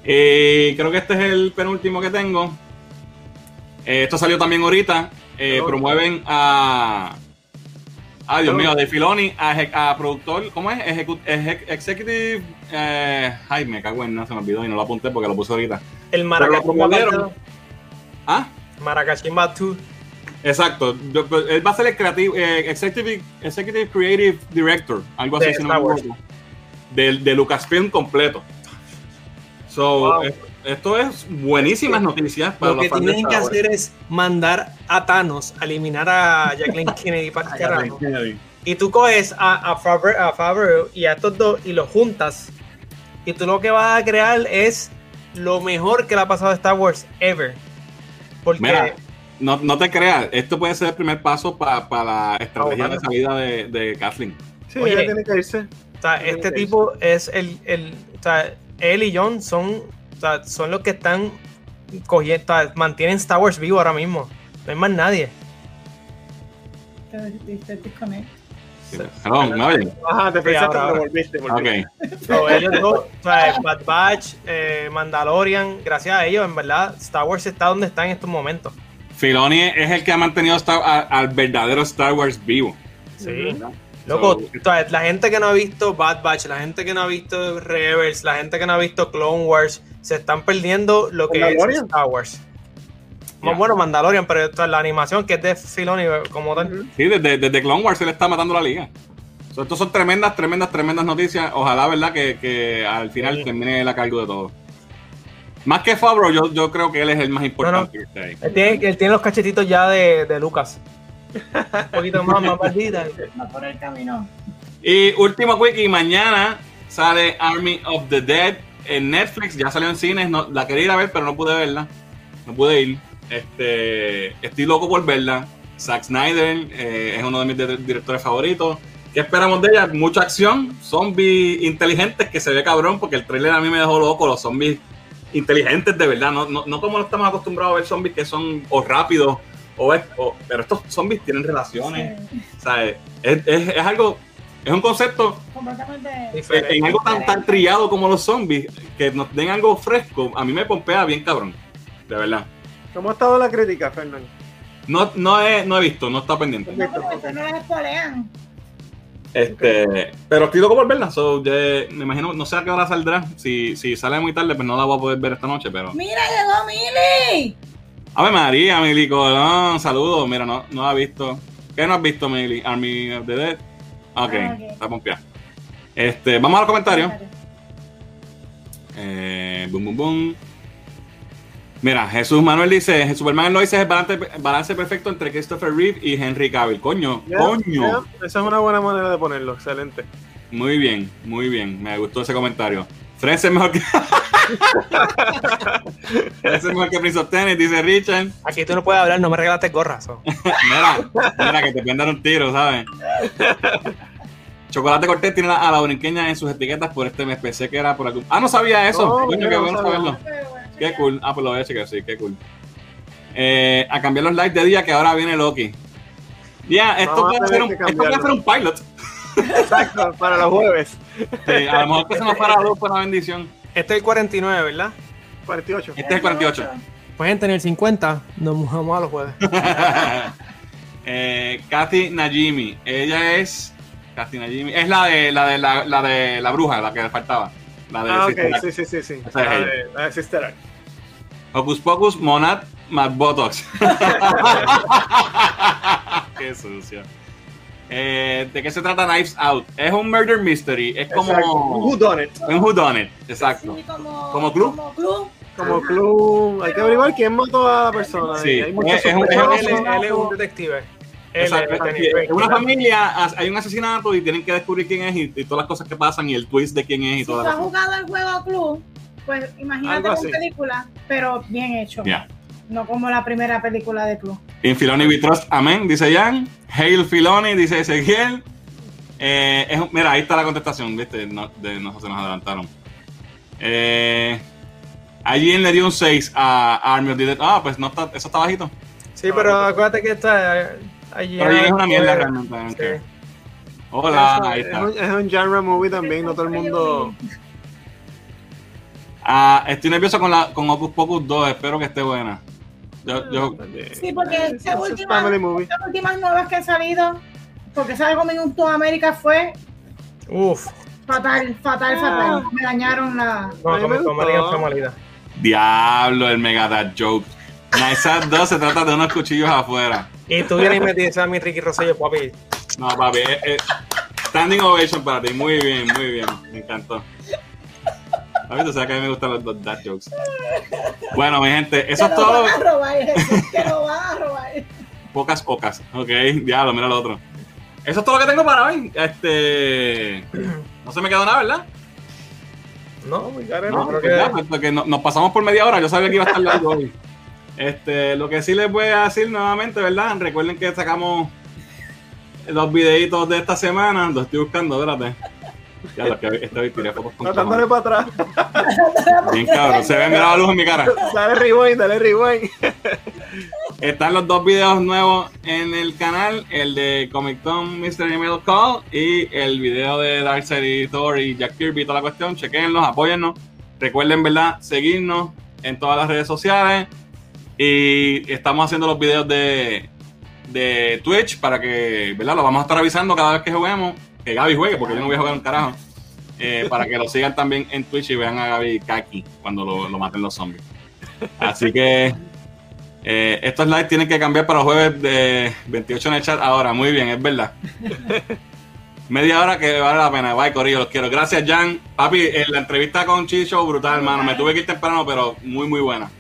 Y creo que este es el penúltimo que tengo. Eh, esto salió también ahorita. Eh, promueven a. Ay, Dios mío, de Filoni a, a productor. ¿Cómo es? Ejecu- eje- executive. Eh, ay, me cago en nada, se me olvidó y no lo apunté porque lo puse ahorita. El. Maracachimba Ah, Maracachimba 2. Exacto. Pues, él va a ser el creativo, eh, executive, executive Creative Director, algo así, De si no me. De, de Lucasfilm completo. So, Wow. eh, esto es buenísimas noticias para Lo los que fans tienen que hacer es mandar a Thanos a eliminar a Jacqueline Kennedy para el carajo. Y tú coges a, a, Favre- a Favreau y a estos dos y los juntas. Y tú lo que vas a crear es lo mejor que le ha pasado a Star Wars ever. Porque Mira, no, no te creas, esto puede ser el primer paso para la estrategia de salida de, de Kathleen. Sí, Oye. ella tiene que irse. o sea, este tipo es el, el o sea, él y John son, o sea, son los que están cogiendo, o sea, mantienen Star Wars vivo ahora mismo. No hay más nadie. Hello, ¿me oyen? Ajá, te pensaste, pero ahora. volviste. volviste. Ok. So, ellos dos, o sea, Bad Batch, eh, Mandalorian, gracias a ellos, en verdad, Star Wars está donde está en estos momentos. Filoni es el que ha mantenido Star- a- al verdadero Star Wars vivo. Sí. Loco, So, la gente que no ha visto Bad Batch, la gente que no ha visto Rebels, la gente que no ha visto Clone Wars, se están perdiendo lo que es. Star Wars. Ya. bueno, Mandalorian, pero esto es la animación que es de Filoni como tal. Sí, desde, desde Clone Wars se le está matando la liga. So, estos son tremendas, tremendas, tremendas noticias. Ojalá, ¿verdad? Que, que al final Sí. termine la cargo de todo. Más que Fabro, yo, yo creo que él es el más importante que está ahí. Él tiene, él tiene los cachetitos ya de, de Lucas. Un poquito más, más perdida. Va por el camino. Y último quickie, mañana sale Army of the Dead en Netflix. Ya salió en cines. No, la quería ir a ver, pero no pude verla. No pude ir. Este, estoy loco por verla. Zack Snyder eh, es uno de mis di- directores favoritos. ¿Qué esperamos de ella? Mucha acción, zombies inteligentes que se ve cabrón, porque el trailer a mí me dejó loco. Los zombies inteligentes de verdad, no, no, no como lo estamos acostumbrados a ver zombies que son o rápidos, o, es- o- pero estos zombies tienen relaciones. Sí. O sea, es, es- es algo, es un concepto completamente Diferente. En algo tan, tan trillado como los zombies, que nos den algo fresco, a mí me pompea bien cabrón. De verdad. ¿Cómo ha estado la crítica, Fernando? No, no, he, no he visto, no está pendiente. No, porque ustedes no las espolean. Este, pero estoy loco por verla. So, ya- me imagino, no sé a qué hora saldrá. Si, si sale muy tarde, pues no la voy a poder ver esta noche. Pero. ¡Mira, llegó Mili! A ver, María, Mili Colón, saludos. Mira, no, no ha visto. ¿Qué no has visto, Mili? Army of the Dead. Ok, Ah, ok. está pompeada. Este, vamos a los comentarios. Eh, boom, boom, boom. Mira, Jesús Manuel dice: Superman lo dice es el balance, balance perfecto entre Christopher Reeve y Henry Cavill. Coño, coño. ya, Esa es una buena manera de ponerlo, excelente. Muy bien, muy bien. Me gustó ese comentario. Fred es mejor que. Fred es mejor que Prince of Tennis, dice Richard. Aquí tú no puedes hablar, no me regalaste gorras. so. Mira, mira, que te pueden dar un tiro, ¿sabes? Chocolate Cortés tiene a la borinqueña en sus etiquetas por este mes. Pensé que era por algún. Ah, no sabía eso. No, Coño, mira, qué no bueno sabía. saberlo. Qué cool. Ah, pues lo voy a checar, sí, qué cool. Eh, a cambiar los likes de día que ahora viene Loki. Ya, esto puede ser un, que esto puede cambiarlo. ser un pilot. Exacto, para los jueves. Sí, a lo mejor que se nos para dos por una bendición. Este es el 49, ¿verdad? 48. Este es el 48. Pues gente, en el 50 nos mojamos a los jueves. eh, Kathy Najimi. Ella es. Kathy Najimi. Es la de la de la, la de la bruja, la que le faltaba. La de Ah, Sister ok, Act. sí, sí, sí, sí. Esa es La de, la de Sister Act. Hocus Pocus, Monad, Mad Botox. Qué sucio. Eh, ¿De qué se trata Knives Out? Es un murder mystery. Es como. Exacto. Who done it? Un whodunit. Exacto. Sí, como, ¿Como club? Como club. Como club. Hay que averiguar quién mató a la persona. Sí, Hay es- es un- es. Él, es- él es un detective. Él Exacto. en una familia hay un asesinato y tienen que descubrir quién es y, y todas las cosas que pasan y el twist de quién es y Si todas has jugado el juego club, pues imagínate una película, pero bien hecho. Ya. No como la primera película de club. In Filoni we trust, amén, dice Jan. Hail Filoni, dice Ezequiel. Eh, es mira, ahí está la contestación, ¿viste? No, de, no se nos adelantaron. Eh, allí le dio un 6 a Army of the Dead. Ah, pues no está, eso está bajito. Sí, pero acuérdate que está allí. Pero allí es una mierda realmente. sí. Hola, Eso, ahí es, está. un, es un genre movie también, no todo el mundo. Ah, estoy nervioso con, la, con Opus Pocus 2, espero que esté buena. Yo, yo, Sí, porque Eh, estas últimas, nuevas que han salido, porque esa de Coming in to America fue Uf, fatal, fatal, Ah. fatal. Me dañaron la. no, mí me fue malita. diablo, el Mega Dad Joke. Nice Out 2 se trata de unos cuchillos afuera. Y tú vienes y me dices a mi Ricky Rosselló, papi. No, papi, eh, eh, standing ovation para ti. Muy bien, muy bien. Me encantó. Papi, tú sabes que a mí me gustan los, los dad jokes. Bueno, mi gente, eso es que lo todo. van a robar, Jesús, que lo van a robar. Pocas ocas. Ok, diablo, mira lo otro. Eso es todo lo que tengo para hoy. Este. No se me quedó nada, ¿verdad? No, got it No, creo pues que- ya, pues, porque no- nos pasamos por media hora. Yo sabía que iba a estar largo hoy. Este, lo que sí les voy a decir nuevamente, ¿verdad? Recuerden que sacamos los videitos de esta semana. Los estoy buscando, espérate. Ya, lo que este tiré fotos con Tratándole para atrás. Bien cabrón, se ve la luz en mi cara. Dale rewind, dale rewind. Están los dos videos nuevos en el canal, el de Comic Con Mystery Mail Call y el video de Darkseid y Thor y Jack Kirby y toda la cuestión. Chequenlos, apóyennos. Recuerden, ¿verdad? Seguirnos en todas las redes sociales. Y estamos haciendo los videos de, de Twitch para que, ¿verdad? Los vamos a estar avisando cada vez que juguemos. Que Gaby juegue, porque yo no voy a jugar un carajo. Eh, para que lo sigan también en Twitch y vean a Gaby Kaki cuando lo, lo maten los zombies. Así que eh, estos likes tienen que cambiar para los jueves de 28 en el chat ahora. Muy bien, es verdad. Media hora que vale la pena. Bye, Corillo, los quiero. Gracias, Jan. Papi, eh, la entrevista con Chicho, brutal, hermano. Me tuve que ir temprano, pero muy, muy buena.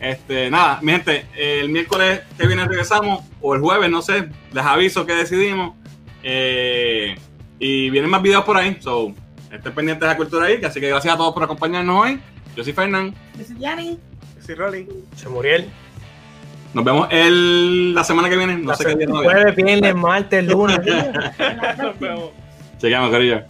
Este, nada, mi gente, el miércoles que viene regresamos, o el jueves, no sé, les aviso que decidimos. Eh, y vienen más videos por ahí, so, estén pendientes de la cultura ahí. Así que gracias a todos por acompañarnos hoy. Yo soy Fernán. Yo soy Yanni. Sí, Rolly. Se Muriel. Nos vemos el, la semana que viene. No sé qué día. Jueves, viernes, martes, lunes. Nos vemos. Chequeamos, Corillo.